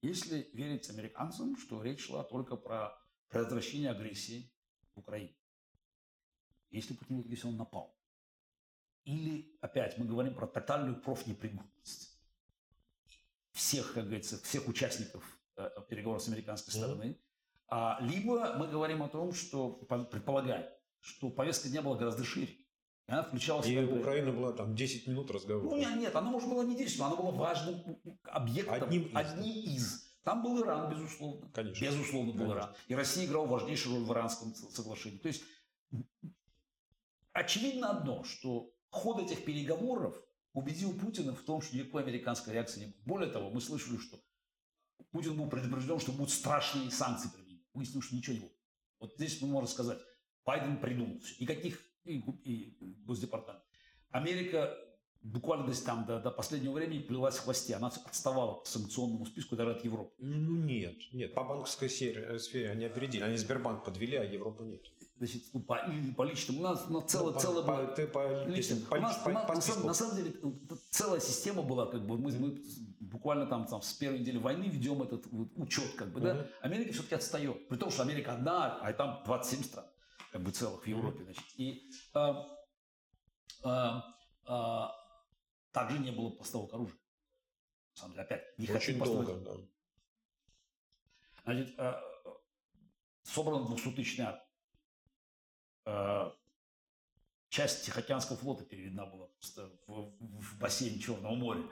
Если верить американцам, что речь шла только про предотвращение агрессии в Украине. Если Путин если он напал. Или, опять, мы говорим про тотальную профнепригодность всех, как говорится, всех участников э, переговоров с американской стороны. А, либо мы говорим о том, что предполагаем, что повестка дня была гораздо шире. Она включалась... И в Украине была там 10 минут разговора. Ну, нет, нет, она, может, была не 10, но она была важным объектом. Одним из. Одним из. Там был Иран, безусловно. Конечно. Безусловно, был Конечно. Иран. И Россия играла важнейшую роль в иранском соглашении. То есть, очевидно одно, что ход этих переговоров убедил Путина в том, что никакой американской реакции не будет. Более того, мы слышали, что Путин был предупрежден, что будут страшные санкции применены. Выяснилось, что ничего не будет. Вот здесь мы можем сказать, Байден придумал все. Никаких и, и Госдепартамент. Америка буквально до, там, до, до последнего времени плелась в хвосте. Она отставала по санкционному списку даже от Европы. Ну нет, нет. По банковской сфере, э, сфере они опередили. Они Сбербанк подвели, а Европу нет. Значит, ну, по, по личному, у нас на целое, ну, целое по, было... Ты по, личным. По, у нас, по, по, по, на, самом, на самом деле целая система была, как бы мы, мы буквально там, там с первой недели войны ведем этот вот, учет, как бы, mm-hmm. да. Америка все-таки отстает. При том, что Америка одна, а там 27 стран как бы целых в Европе. Значит. И э, э, э, также не было поставок оружия. На самом деле, опять, не Очень долго, да. Значит, э, собрана 200-тысячная армия. Э, часть Тихоокеанского флота переведена была просто в, в бассейн Черного моря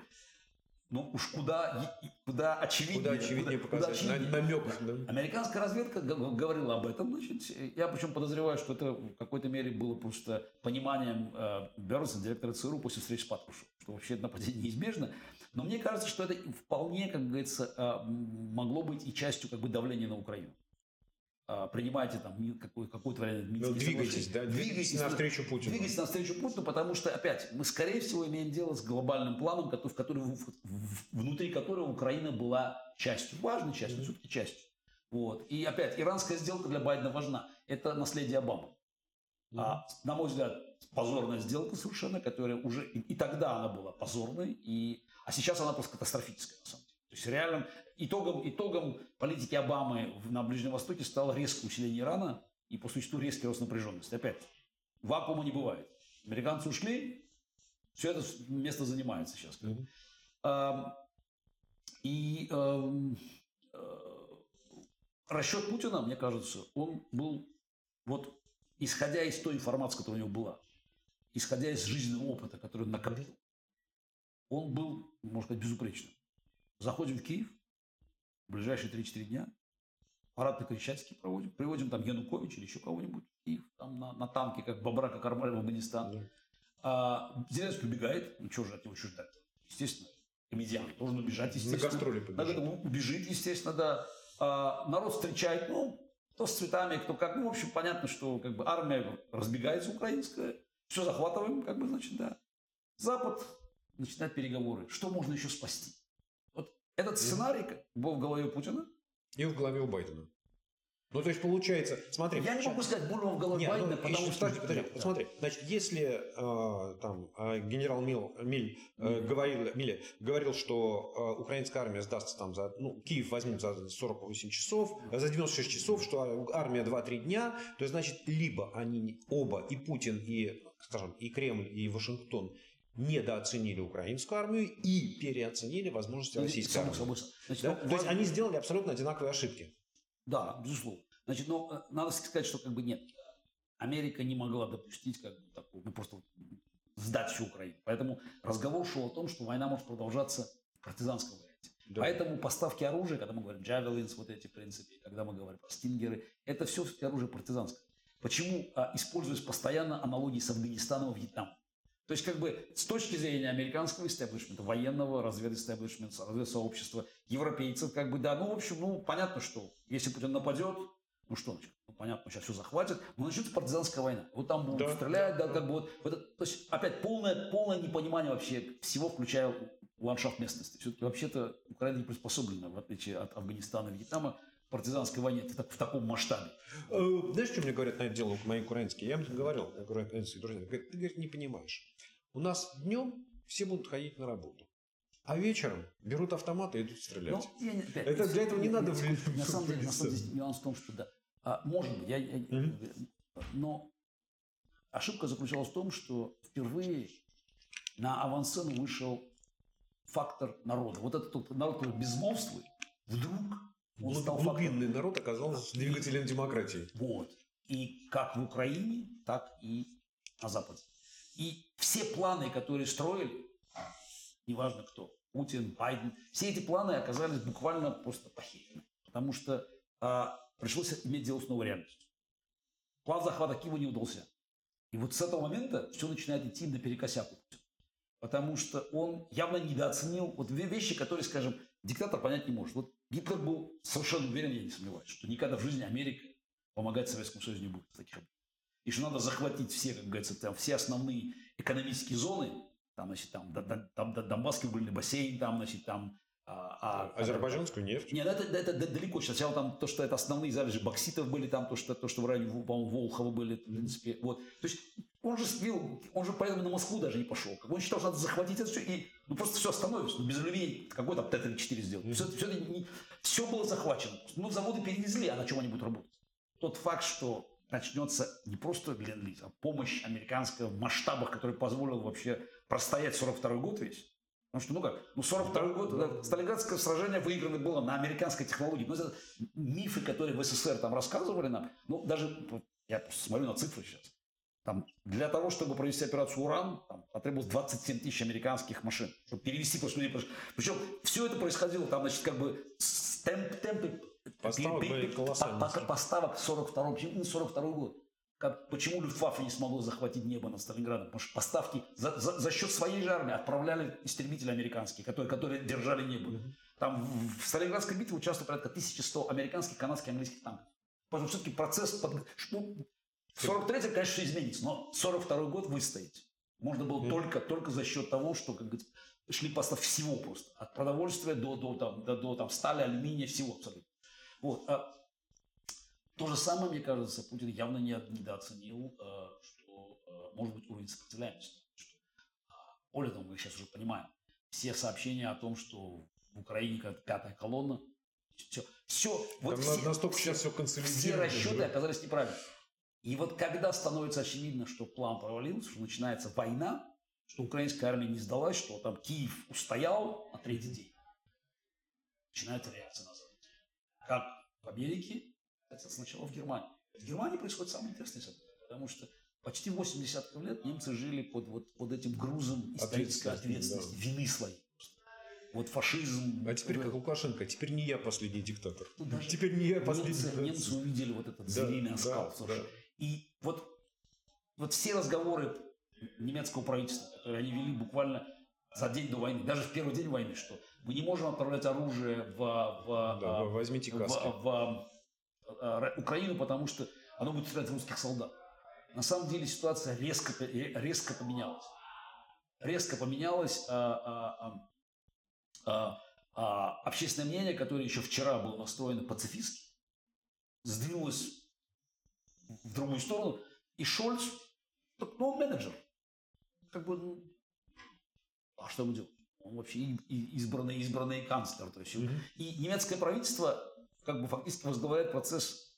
ну уж куда, куда очевиднее. Куда очевиднее куда, показать, куда очевиднее. намек. Да. Американская разведка говорила об этом. Значит, я причем подозреваю, что это в какой-то мере было просто пониманием э, Бернса, директора ЦРУ, после встречи с Патрушевым, что вообще нападение неизбежно. Но мне кажется, что это вполне, как говорится, э, могло быть и частью как бы давления на Украину. А, принимайте там какой, какой-то вариант Ну, двигайтесь, да, двигайтесь навстречу Путину. Двигайтесь навстречу Путину, потому что, опять, мы, скорее всего, имеем дело с глобальным планом, в который, внутри которого Украина была частью, важной частью, mm-hmm. все-таки частью. Вот. И опять, иранская сделка для Байдена важна. Это наследие Обамы. Mm-hmm. А, на мой взгляд, позорная сделка совершенно, которая уже и, и тогда она была позорной, и, а сейчас она просто катастрофическая, на самом деле. То есть реальным итогом, итогом политики Обамы на Ближнем Востоке стало резкое усиление Ирана и по существу резкий рост напряженности. Опять, вакуума не бывает. Американцы ушли, все это место занимается сейчас. Mm-hmm. А, и а, расчет Путина, мне кажется, он был вот исходя из той информации, которая у него была, исходя из жизненного опыта, который он накопил, он был, можно сказать, безупречным. Заходим в Киев, в ближайшие 3-4 дня, парад на Крещатике проводим, приводим там Януковича или еще кого-нибудь в Киев, там на, на танке, как Бабрака Кармаль в Афганистан. А, Зеленский убегает, ну что же от него еще ждать? Естественно, комедиан должен убежать, естественно. На гастроли побежать. Надо убежит, естественно, да. А, народ встречает, ну, кто с цветами, кто как. Ну, в общем, понятно, что как бы армия разбегается украинская, все захватываем, как бы, значит, да. Запад начинает переговоры. Что можно еще спасти? Этот сценарий был в голове Путина. И в голове у Байдена. Ну, то есть получается, смотри. Я не могу сказать, был в голове Нет, Байдена, ну, потому что... Подожди, подожди, да. смотри. Значит, если э, там э, генерал Мил, Миль э, mm-hmm. говорил, Миле говорил, что э, украинская армия сдастся там за... Ну, Киев возьмет за 48 часов, за 96 часов, что армия 2-3 дня, то есть, значит, либо они оба, и Путин, и скажем, и Кремль, и Вашингтон недооценили украинскую армию и переоценили возможности Ну, российской само армии. собой. Значит, Да? ну, То есть они сделали абсолютно одинаковые ошибки. Да, безусловно. Значит, но э, надо сказать, что как бы нет. Америка не могла допустить как бы такого, ну просто сдать всю Украину. Поэтому разговор шел о том, что война может продолжаться в партизанском варианте. Да. Поэтому поставки оружия, когда мы говорим джавелинс, вот эти в принципе, когда мы говорим про стингеры, это все оружие партизанское. Почему а, используются постоянно аналогии с Афганистаном и Вьетнамом? То есть, как бы, с точки зрения американского истеблишмента, военного, разведистеблишмента, разведсообщества, европейцев, как бы, да, ну, в общем, ну, понятно, что если Путин нападет, ну что, значит, ну, понятно, сейчас все захватят, но начнется партизанская война. Вот там будут Да, стрелять, да, как бы вот, это- то есть, опять, полное, полное непонимание вообще всего, включая ландшафт местности. Все-таки вообще-то Украина не приспособлена, в отличие от Афганистана и Вьетнама, партизанской войне в, так- в таком масштабе. Э, Знаешь, что мне говорят на это дело мои украинские? Я им говорил, украинские друзья. Говорят, ты говорит, не понимаешь. У нас днем все будут ходить на работу. А вечером берут автоматы и идут стрелять. Ну, я не- опять, Это для этого не я- надо я- влезть На самом деле, на самом деле, нюанс в том, что да. А, может быть, я, я- Мгм. но ошибка заключалась в том, что впервые на авансцену вышел фактор народа. Вот этот вот народ, который безмолвствует, вдруг он стал. Глубинный народ оказался двигателем демократии. Вот. И как в Украине, так и на Западе. И все планы, которые строили, неважно кто, Путин, Байден, все эти планы оказались буквально просто похищены. Потому что а, пришлось иметь дело с новой реальностью. План захвата Киева не удался. И вот с этого момента все начинает идти наперекосяк. Потому что он явно недооценил вот ве- вещи, которые, скажем, диктатор понять не может. Вот Гитлер был совершенно уверен, я не сомневаюсь, что никогда в жизни Америка помогать Советскому Союзу не будет в таких. И что надо захватить все, как говорится, там, все основные экономические зоны, там, значит, там, там, да- Донбасский угольный бассейн, там, значит, там, а, а- Азербайджанскую нефть. нет, это, это д- далеко сейчас. Сначала там то, что это основные залежи бокситов были, там то, что, то, что в районе, по-моему, Волхова были, в принципе. Вот. То есть он же слил, он же поэтому на Москву даже не пошел. Как Он считал, что надо захватить это все, и ну, просто все остановится. Ну, без алюминия какой там Т-34 сделать. Все, все, не- все было захвачено. Ну, заводы перевезли, а на чем они будут работать? Тот факт, что начнется не просто ленд а помощь американская в масштабах, который позволил вообще простоять 42 год весь. Потому что, ну как, ну 42 год, да, Сталинградское сражение выиграно было на американской технологии. Ну, это мифы, которые в СССР там рассказывали нам, ну, даже, я просто смотрю на цифры сейчас. Там, для того, чтобы провести операцию «Уран», там, потребовалось 27 тысяч американских машин, чтобы перевести просто людей. Причем все это происходило там, значит, как бы темп, темпы Поставок пе- пе- были пе- колоссальные. по- по- поставок 42 почему именно 42 год? Как, почему Люфтваффе не смогло захватить небо над Сталинградом? Потому что поставки за, за- за счет своей же армии отправляли истребители американские, которые, которые держали небо. Там в, в Сталинградской битве участвовало порядка 1100 американских, канадских, английских танков. Потому что все-таки процесс... Под... ну, В 43-м, конечно, все изменится, но 42 год выстоять можно было Мгм. только, только за счет того, что как говорится, шли поставки всего просто. От продовольствия до, до, там, до, до там, стали, алюминия, всего абсолютно. Вот. а то же самое, мне кажется, Путин явно не недооценил, э, что э, может быть уровень сопротивляемости. А, Более того, мы сейчас уже понимаем, все сообщения о том, что в Украине как пятая колонна, все, все, вот Там все, настолько все- сейчас все все консолидировано. расчеты уже. оказались неправильными. И вот когда становится очевидно, что план провалился, что начинается война, что украинская армия не сдалась, что там Киев устоял на третий день, начинается реакция на Запад. Как в Америке, это сначала в Германии. В Германии происходит самое интересное событие, потому что почти 8 десятков лет немцы жили под, вот, под этим грузом исторической Ответственности, ответственности, вины своей. Вот фашизм. А теперь как Лукашенко, теперь не я последний диктатор. Тут даже Теперь не я последний немцы, диктатор. немцы увидели вот этот Да, звериный да, оскал. да. слушай. И вот, вот все разговоры немецкого правительства, которые они вели буквально за день до войны, даже в первый день войны, что мы не можем отправлять оружие в, в, Да, а, вы возьмите в- каски. в, а, Р- Украину, потому что оно будет стрелять в русских солдат. На самом деле ситуация резко, резко поменялась. Резко поменялась. а, а, а, а, а, общественное мнение, которое еще вчера было настроено пацифистски, сдвинулось в другую сторону. И Шольц, ну, он менеджер. Как бы, ну, а что ему делать? Он вообще и- избранный, избранный канцлер. То есть, Мгм. и немецкое правительство как бы фактически возглавляет процесс,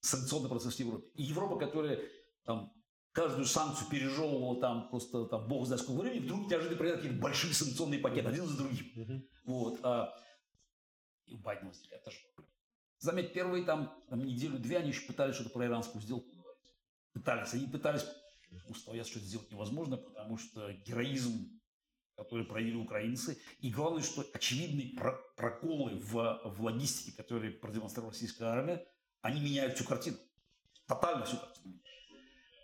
санкционный процесс в Европе. И Европа, которая там каждую санкцию пережевывал там просто там бог знает сколько времени, вдруг неожиданно приходят какие-то большие санкционные пакеты, один за другим. Мгм. Вот. А, и у Байдена тоже проблема. Заметь, первые там, там неделю-две они еще пытались что-то про иранскую сделку говорить. Пытались. Они пытались устоять, что это сделать невозможно, потому что героизм, который проявили украинцы, и главное, что очевидные про- проколы в, в логистике, которые продемонстрировала российская армия, они меняют всю картину. Тотально всю картину.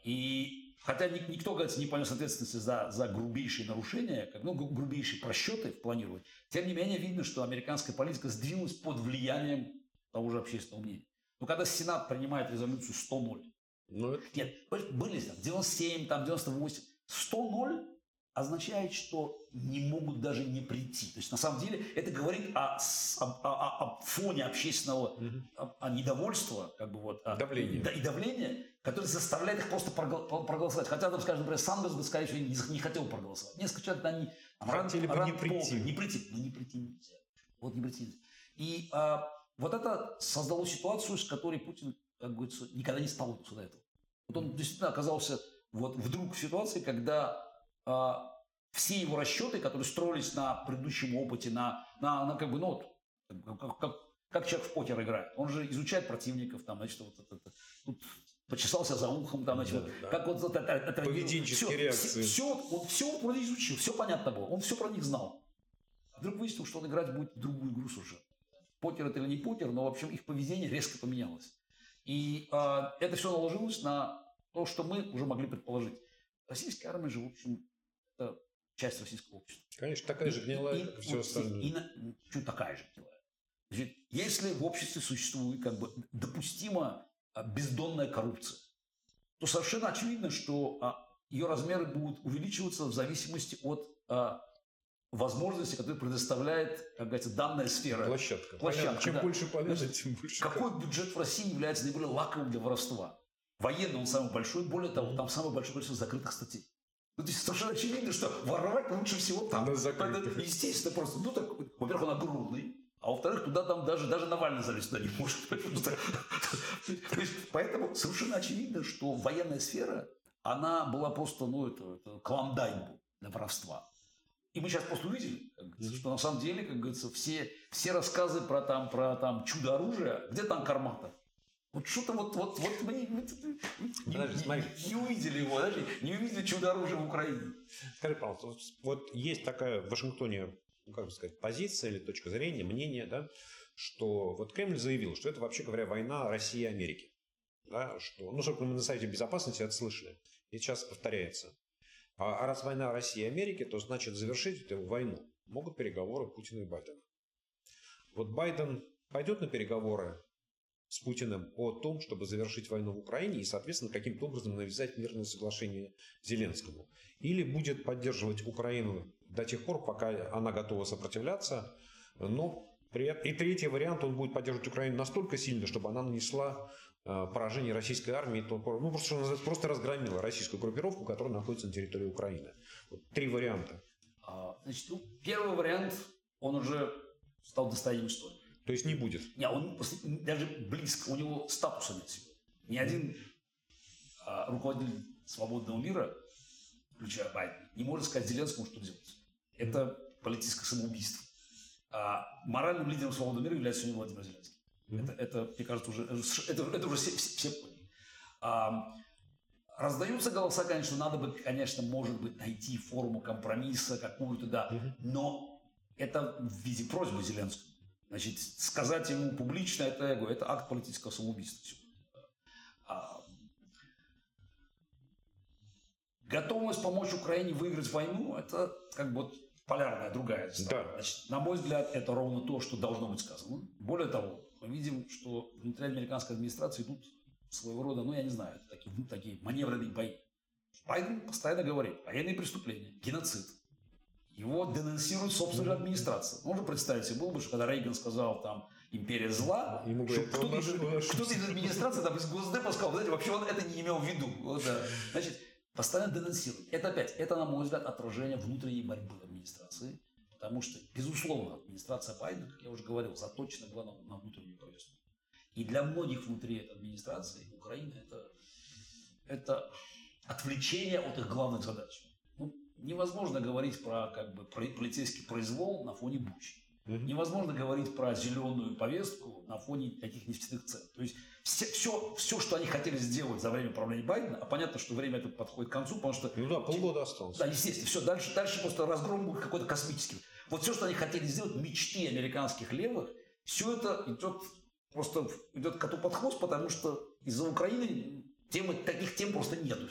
И хотя ник- никто, говорится, не понес ответственности за, за грубейшие нарушения, ну, гру- грубейшие просчеты в планировании, тем не менее видно, что американская политика сдвинулась под влиянием того же общественного мнения. Но когда Сенат принимает резолюцию 100-0, Ну, это нет, были там 97, там 98, 100-0 означает, что не могут даже не прийти. То есть на самом деле это говорит о, о- о- о- фоне общественного Мгм. о, о недовольства, как бы вот, о- Давление. да, и давление, которое заставляет их просто прогол- про- проголосовать. Хотя, там, скажем, например, Сандерс бы, скорее всего, не, не хотел проголосовать. Несколько человек, они Хотели бы рано- не прийти. поздно, Не прийти, но не прийти нельзя. Вот не прийти нельзя. И а, вот это создало ситуацию, с которой Путин, как говорится, никогда не сталкивался до этого. Вот он действительно оказался вот вдруг в ситуации, когда а, все его расчеты, которые строились на предыдущем опыте, на, на, на как бы, ну, вот, как, как- как человек в покер играет. Он же изучает противников, там, значит, вот это, тут почесался за ухом, там, значит, Да, вот, да. как вот это, это- это- Поведенческие всё, реакции. Все, он все вроде изучил, все понятно было, он все про них знал. А вдруг выяснил, что он играть будет в другую игру совершенно. Покер это или не покер, но, в общем, их поведение резко поменялось. И а, это все наложилось на то, что мы уже могли предположить. Российская армия же, в общем, это часть российского общества. Конечно, такая же гнилая, И- как и все остальное. и на- чё такая же гнилая. Значит, если в обществе существует как бы допустима а, бездонная коррупция, то совершенно очевидно, что а, ее размеры будут увеличиваться в зависимости от возможностей, которые предоставляет, как говорится, данная сфера. Площадка. Площадка, Понятно. Чем да. больше полезно, тем больше. Какой бюджет в России является наиболее лаковым для воровства? Военный он самый большой, более того, там самое большое количество закрытых статей. Ну, то есть совершенно очевидно, что воровать лучше всего там. На закрытых. Это, естественно, просто, ну, так, во-первых, он огромный, а во-вторых, туда там даже, даже Навальный залезть туда не может. Поэтому совершенно очевидно, что военная сфера, она была просто, ну, это, был для воровства. И мы сейчас просто говорится, что на самом деле, как говорится, все, все рассказы про там, про там чудо оружия, где там Карматов? Вот что-то вот, вот, вот мы не, Подожди, не- смотри. не увидели его, даже не увидели чудо оружия в Украине. Скажи, пожалуйста, вот- есть такая в Вашингтоне, как бы сказать, позиция или точка зрения, мнение, да, что вот Кремль заявил, что это, вообще говоря, война России и Америки. Да, что, ну, чтобы мы на сайте безопасности это слышали. И сейчас повторяется. А, а раз война России и Америки, то значит завершить эту войну могут переговоры Путина и Байдена. Вот Байден пойдет на переговоры с Путиным о том, чтобы завершить войну в Украине и, соответственно, каким-то образом навязать мирное соглашение Зеленскому. Или будет поддерживать Украину до тех пор, пока она готова сопротивляться, но при. И третий вариант, он будет поддерживать Украину настолько сильно, чтобы она нанесла э, поражение российской армии, то, ну, просто, что просто разгромила российскую группировку, которая находится на территории Украины. Вот три варианта. А, Значит, ну, первый вариант, он уже стал достоянием истории. То есть не будет. Не, он даже близко, у него статуса нет сегодня. Ни один а, руководитель свободного мира, включая Байдена, не может сказать Зеленскому, что делать. Это политическое самоубийство. А моральным лидером свободного мира является сегодня Владимир Зеленский. Мгм. Это, это, мне кажется, уже, это, это уже все, все- все поняли. А, раздаются голоса, конечно, надо бы, конечно, может быть, найти форму компромисса какую-то, да, Мгм. но это в виде просьбы Зеленскому. Значит, сказать ему публично, это, я говорю, это акт политического самоубийства. А, готовность помочь Украине выиграть войну, это как бы полярная другая сторона. Да. Значит, на мой взгляд, это ровно то, что должно быть сказано. Более того, мы видим, что внутри американской администрации идут своего рода, ну, я не знаю, такие, ну, такие маневренные бои. Байден постоянно говорит, военные преступления, геноцид. Его денонсирует собственная администрация. Можно представить себе, было бы, что когда Рейган сказал там «империя зла», Ему говорят, кто-то, «Он из, ошиб- он ошибся». кто-то из администрации, там, из Госдепа сказал, знаете, вообще он это не имел в виду. Вот, да. Значит, постоянно денонсирует. Это опять, это, на мой взгляд, отражение внутренней борьбы администрации. Потому что, безусловно, администрация Байдена, как я уже говорил, заточена была на, внутреннюю повестку. И для многих внутри этой администрации Украина это, это отвлечение от их главных задач. Ну, невозможно говорить про как бы полицейский произвол на фоне Бучи. Невозможно говорить про зеленую повестку на фоне таких нефтяных цен. То есть все, все, все, что они хотели сделать за время правления Байдена, а понятно, что время это подходит к концу, потому что... Ну да, полгода осталось. Да, естественно, все, дальше, дальше просто разгром будет какой-то космический. Вот все, что они хотели сделать, мечты американских левых, все это идет просто идет коту под хвост, потому что из-за Украины темы, таких тем просто нету.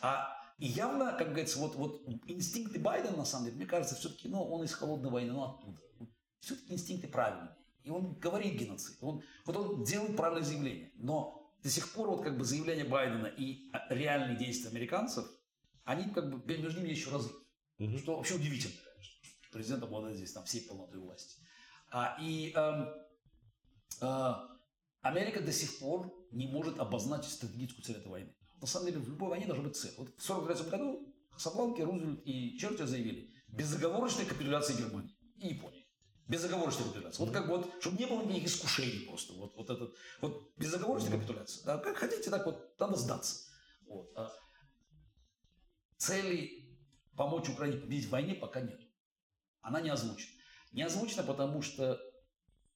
А и явно, как говорится, вот, вот инстинкты Байдена, на самом деле, мне кажется, все-таки, ну, он из холодной войны, ну, оттуда. Все-таки инстинкты правильные. И он говорит геноцид. Он, вот он делает правильное заявление. Но до сих пор вот как бы заявление Байдена и реальные действия американцев, они как бы между ними еще разрыв. Угу. Что вообще удивительно. Президент обладает здесь там всей полнотой власти. А, и э, э, Америка до сих пор не может обозначить стратегическую цель этой войны на самом деле в любой войне должна быть цель. Вот в 1943 году Касабланки, Рузвельт и Черчилль заявили безоговорочная капитуляция Германии и Японии. Безоговорочная капитуляция. Вот как вот, чтобы не было никаких искушений просто. Вот, вот этот, вот безоговорочная капитуляция. Да, как хотите, так вот, надо сдаться. Вот. А цели помочь Украине победить в войне пока нет. Она не озвучена. Не озвучена, потому что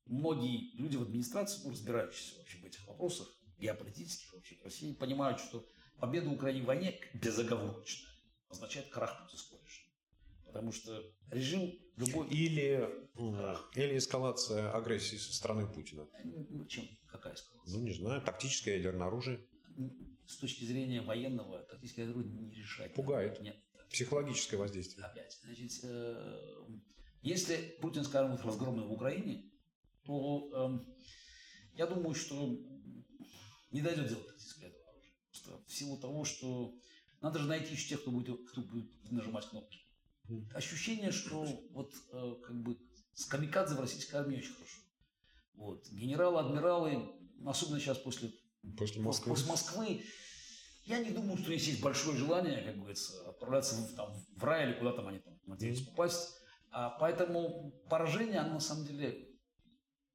многие люди в администрации, ну, разбирающиеся вообще в этих вопросах, геополитических вообще России, понимают, что победа Украины в войне безоговорочно означает крах путинского. Потому что режим любой... Или, или эскалация агрессии со стороны Путина. Ну, чем? Какая эскалация? Ну, не знаю, тактическое ядерное оружие. С точки зрения военного, тактическое оружие не решает. Пугает. Нет. Психологическое воздействие. Опять. Значит, э, если Путин, скажем, разгромлен в Украине, то э, я думаю, что не дойдет дело тактическое этого оружия. В силу того, что надо же найти еще тех, кто будет, кто будет нажимать кнопки. Ощущение, что вот э, как бы с камикадзе в российской армии очень хорошо. Вот. Генералы, адмиралы, особенно сейчас после, после, Москвы. после Москвы, я не думаю, что них есть большое желание, как говорится, отправляться в, там, в рай или куда там они там надеются попасть. А, поэтому поражение, оно на самом деле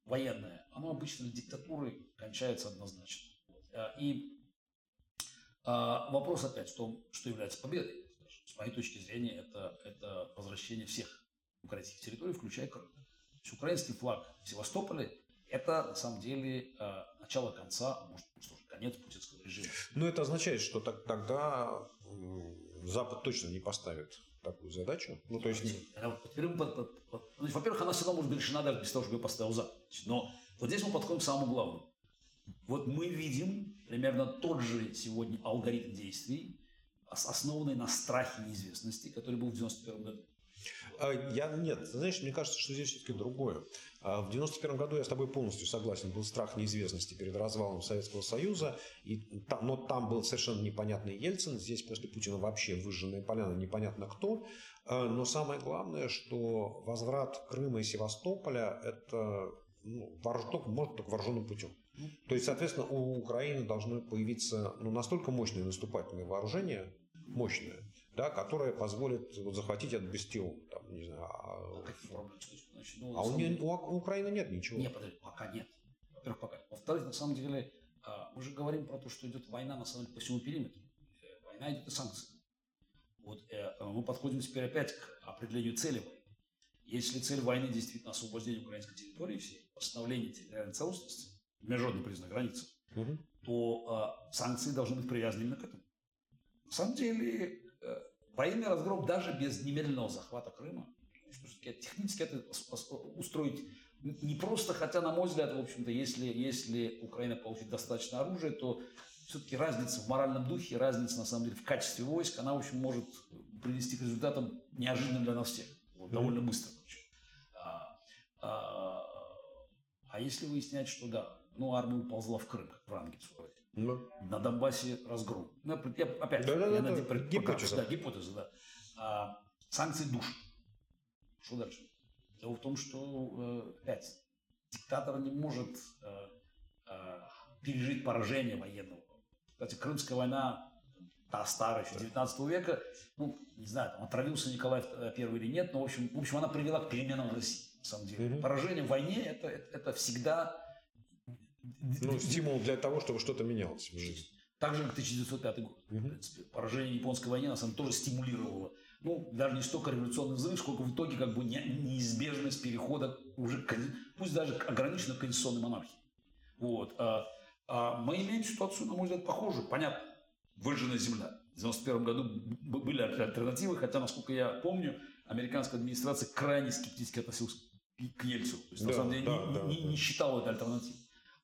военное, оно обычно диктатурой кончается однозначно. А, и а, вопрос опять в том, что является победой. С моей точки зрения, это, это возвращение всех украинских территорий, включая Крым. То есть украинский флаг в Севастополе – это на самом деле а, начало конца, а может, что конец путинского режима. Но это означает, что так, тогда Запад точно не поставит такую задачу. Ну, то есть... Во-первых, она всегда может быть решена даже без того, чтобы ее поставил Запад. Но вот здесь мы подходим к самому главному. Вот мы видим примерно тот же сегодня алгоритм действий, основанный на страхе неизвестности, который был в 91 году. А, я нет, знаешь, мне кажется, что здесь все-таки другое. А, в 91 году я с тобой полностью согласен. Был страх неизвестности перед развалом Советского Союза, и но там был совершенно непонятный Ельцин. Здесь после Путина вообще выжженная поляна, непонятно кто. А, но самое главное, что возврат Крыма и Севастополя – это ну, вооружен, может только вооруженным путем. То есть, соответственно, у Украины должны появиться ну, настолько мощные наступательные вооружения, мощные, да, которое позволит вот, захватить этот Бестиум. Там, не знаю, а, Значит, ну, а у, деле... у, у Украины нет ничего. Нет, подожди, пока нет. Во-первых, пока. Во-вторых, на самом деле, а, мы же говорим про то, что идет война на самом деле по всему периметру. Э, война идет и санкции. Вот э, мы подходим теперь опять к определению цели войны. Если цель войны действительно освобождение украинской территории всей, восстановление территориальной целостности, международный признак границы, угу. то э, санкции должны быть привязаны именно к этому. На самом деле, военный разгром даже без немедленного захвата Крыма, технически это устроить не просто, хотя, на мой взгляд, в общем-то, если, если Украина получит достаточно оружия, то все-таки разница в моральном духе, разница, на самом деле, в качестве войск, она, в общем, может привести к результатам неожиданным для нас всех. Вот. Довольно быстро. А, а, а если выяснять, что да, ну, армия уползла в Крым, как Врангель ну. На Донбассе разгром. Ну, я, опять да, да, я да, над... да. Гипотеза. Да, гипотеза, да. А, санкции душат. Что дальше? Дело в том, что, э, опять, диктатор не может э, э, пережить поражение военного. Кстати, Крымская война, та старая, еще 19 века, ну, не знаю, там, отравился Николай I или нет, но, в общем, в общем, она привела к переменам в России, на самом деле. Поражение в войне это, это, это всегда ну, стимул для того, чтобы что-то менялось в жизни. Так же, как 1905 год. Мгм. В принципе, поражение японской войне нас оно тоже стимулировало. Ну, даже не столько революционный взрыв, сколько в итоге как бы не- неизбежность перехода уже, к пусть даже к ограниченной конституционной монархии. Вот. А, а мы имеем ситуацию, на мой взгляд, похожую. Понятно, выжженная земля. В 91 году были аль- альтернативы, хотя, насколько я помню, американская администрация крайне скептически относилась к- Ельцину. То есть, на Да, самом деле, да, не, да, не- да. не считала это альтернативой.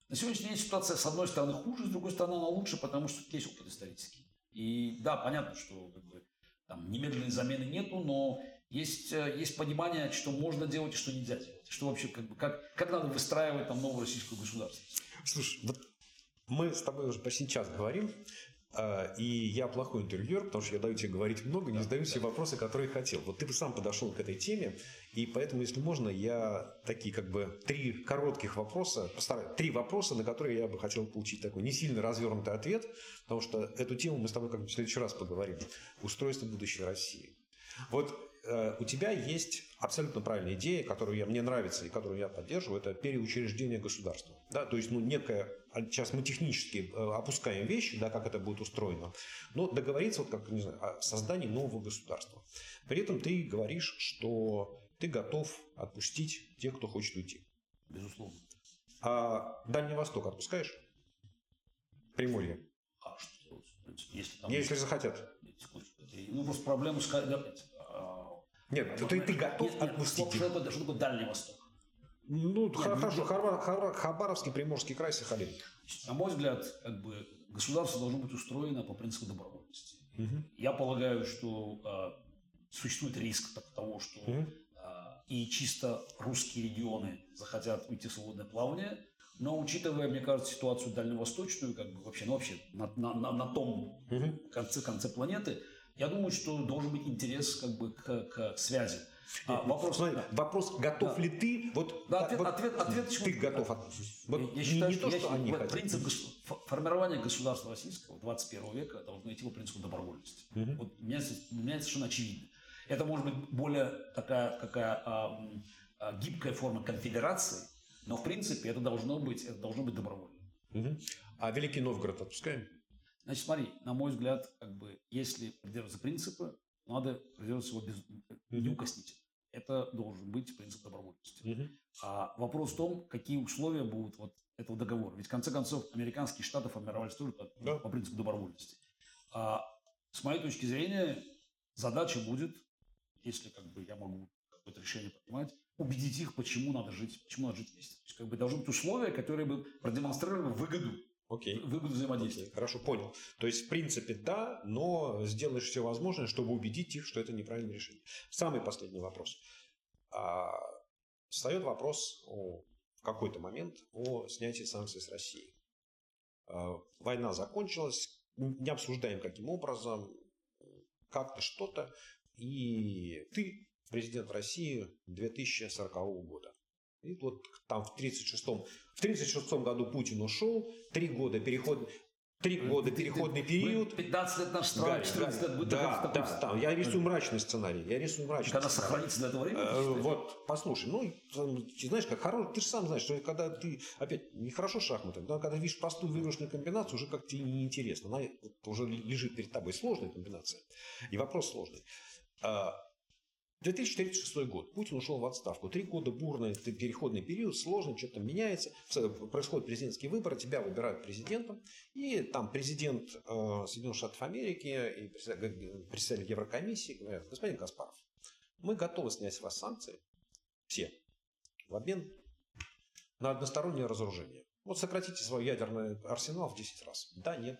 На сегодняшний день ситуация, с одной стороны, хуже, с другой стороны, она лучше, потому что есть опыт исторический. И да, понятно, что как бы, там, немедленной замены нету, но есть, э, есть понимание, что можно делать и что нельзя делать. Что вообще, как, бы, как, как надо выстраивать там новое российское государство. Слушай, вот мы с тобой уже почти час говорим, и я плохой интервьюер, потому что я даю тебе говорить много, не задаю все вопросы, которые хотел. Вот ты бы сам подошел к этой теме, и поэтому, если можно, я такие как бы три коротких вопроса, постараюсь, три вопроса, на которые я бы хотел получить такой не сильно развернутый ответ, потому что эту тему мы с тобой как бы в следующий раз поговорим. Устройство будущей России. Вот э, у тебя есть абсолютно правильная идея, которую я, мне нравится и которую я поддерживаю, это переучреждение государства. Да? То есть, ну, некое, а сейчас мы технически э, опускаем вещи, да, как это будет устроено, но договориться вот как, не знаю, о создании нового государства. При этом ты говоришь, что ты готов отпустить тех, кто хочет уйти. Безусловно. А Дальний Восток отпускаешь? Приморье. А что Если там... Если захотят. Секундочку. Ну, просто проблему с... а, Нет, ты, ты готов Нет, нет, отпустить что, их? что такое, что такое Дальний Восток? Ну, х- ну, хорошо, Харва- Хабаровский, Приморский край, Сахалин. На мой взгляд, как бы государство должно быть устроено по принципу добровольности. Я полагаю, что а, существует риск того, что Мгм. а, и чисто русские регионы захотят уйти в свободное плавание, но учитывая, мне кажется, ситуацию дальневосточную, как бы вообще, ну вообще на, на- на- на том Мгм. конце, конце планеты, я думаю, что должен быть интерес как бы к, к связи. А, вопрос, Смотри, вопрос, готов Да. ли ты, вот, Да, ответ- вот ответ- ответ почему- ты готов отпустить? Вот Я- я считаю, не что, то, я что они вот хотят. принцип гос- фо- формирования государства российского 21 века должно идти по принципу добровольности. Мгм. Вот мне, с- мне это совершенно очевидно. Это может быть более такая, какая а, а, гибкая форма конфедерации, но в принципе это должно быть, это должно быть добровольно. Мгм. А Великий Новгород отпускаем? Значит, смотри, на мой взгляд, как бы, если придерживаться принципа, надо придерживаться его без, неукоснительно. Это должен быть принцип добровольности. Мгм. А вопрос в том, какие условия будут вот этого договора. Ведь в конце концов американские штаты формировались тоже по, Да. по принципу добровольности. А с моей точки зрения задача будет, если как бы я могу какое-то решение принимать, убедить их, почему надо жить, почему надо жить вместе. То есть как бы должны быть условия, которые бы продемонстрировали выгоду, Окей. выгоду взаимодействия. Окей, Хорошо, понял. То есть, в принципе, да, но сделаешь все возможное, чтобы убедить их, что это неправильное решение. Самый последний вопрос. А, Встает вопрос о, в какой-то момент о снятии санкций с России. А, Война закончилась, не обсуждаем каким образом, как-то что-то, и ты президент России 2040 года. И вот там в 36-м, в 36 году Путин ушел, три года переход, три года переходный период. 15 лет наша страна, Гарри, 14 лет будет да, да, да, я рисую мрачный сценарий, я рисую мрачный Когда сценарий. сохранится до этого времени? Э? Вот, послушай, ну, ты знаешь, как хороший, ты же сам знаешь, что когда ты, опять, нехорошо шахматы, но когда видишь простую выигрышную комбинацию, уже как тебе неинтересно. Она вот уже лежит перед тобой сложная комбинация. И вопрос сложный. А, 2036 год. Путин ушел в отставку. Три года бурный переходный период, сложный, что-то меняется. С- Происходят президентские выборы, тебя выбирают президентом. И там президент э, Соединенных Штатов Америки и председатель Еврокомиссии говорят, господин Каспаров, мы готовы снять с вас санкции, все, в обмен на одностороннее разоружение. Вот сократите свой ядерный арсенал в 10 раз. Да, нет.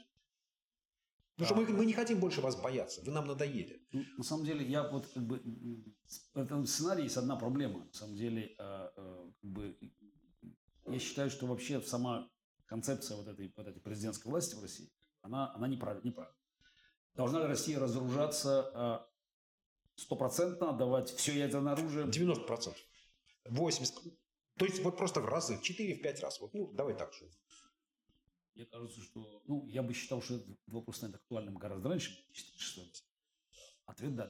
Потому что мы, мы не хотим больше вас бояться. Вы нам надоели. Ну, на самом деле, я вот как бы в этом сценарии есть одна проблема. На самом деле, э, э, как бы, я считаю, что вообще сама концепция вот этой, вот этой президентской власти в России, она, она неправильна. неправильна. Должна ли Россия разоружаться э, стопроцентно, отдавать все ядерное оружие? 90%. 80%. То есть вот просто в разы, 4-5 раз. Вот, ну, давай так же. Мне кажется, что... Ну, я бы считал, что этот вопрос станет актуальным гораздо раньше, чем 2006 Ответ – да.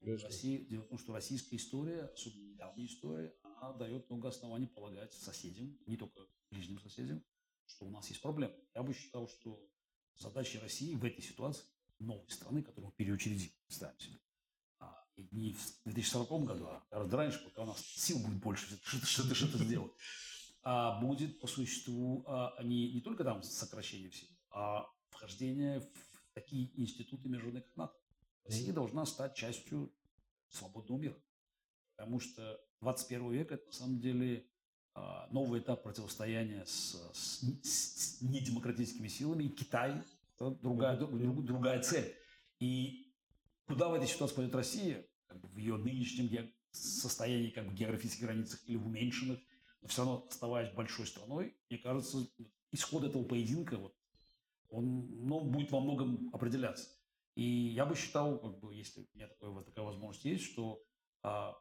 Россия, дело в том, что российская история, особенно недавняя история, она дает много оснований полагать соседям, не только ближним соседям, что у нас есть проблемы. Я бы считал, что задача России в этой ситуации, новой страны, которую мы переучредим, ставим себе, а, не в 2040 году, а гораздо раньше, пока у нас сил будет больше что-то что что сделать, а будет по существу а, не, не только там сокращение всего, а вхождение в такие институты международных как НАТО. Россия должна стать частью свободного мира. Потому что 21 век – это на самом деле а, новый этап противостояния с, с, с недемократическими силами. И Китай – другая, друг, другая цель. И куда в этой ситуации пойдет Россия, в ее нынешнем состоянии как бы географических границах или в уменьшенных, но все равно оставаясь большой страной, мне кажется, исход этого поединка, вот, он ну, будет во многом определяться. И я бы считал, как бы, если у меня такое, вот такая возможность есть, что а,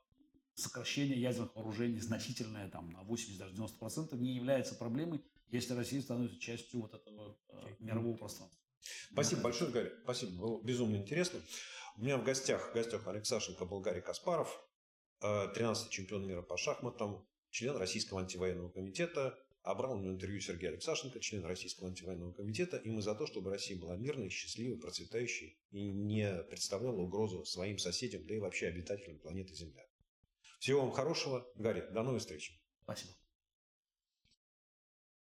сокращение ядерных вооружений значительное, там, на 80 даже 90% не является проблемой, если Россия становится частью вот этого а, мирового пространства. Спасибо большое, Гарри. Спасибо, было безумно интересно. У меня в гостях, в гостях Алексашенко был Гарри Каспаров, 13-й чемпион мира по шахматам, член Российского антивоенного комитета, а брал него интервью Сергей Алексашенко, член Российского антивоенного комитета, и мы за то, чтобы Россия была мирной, счастливой, процветающей и не представляла угрозу своим соседям, да и вообще обитателям планеты Земля. Всего вам хорошего. Гарри, до новых встреч. Спасибо.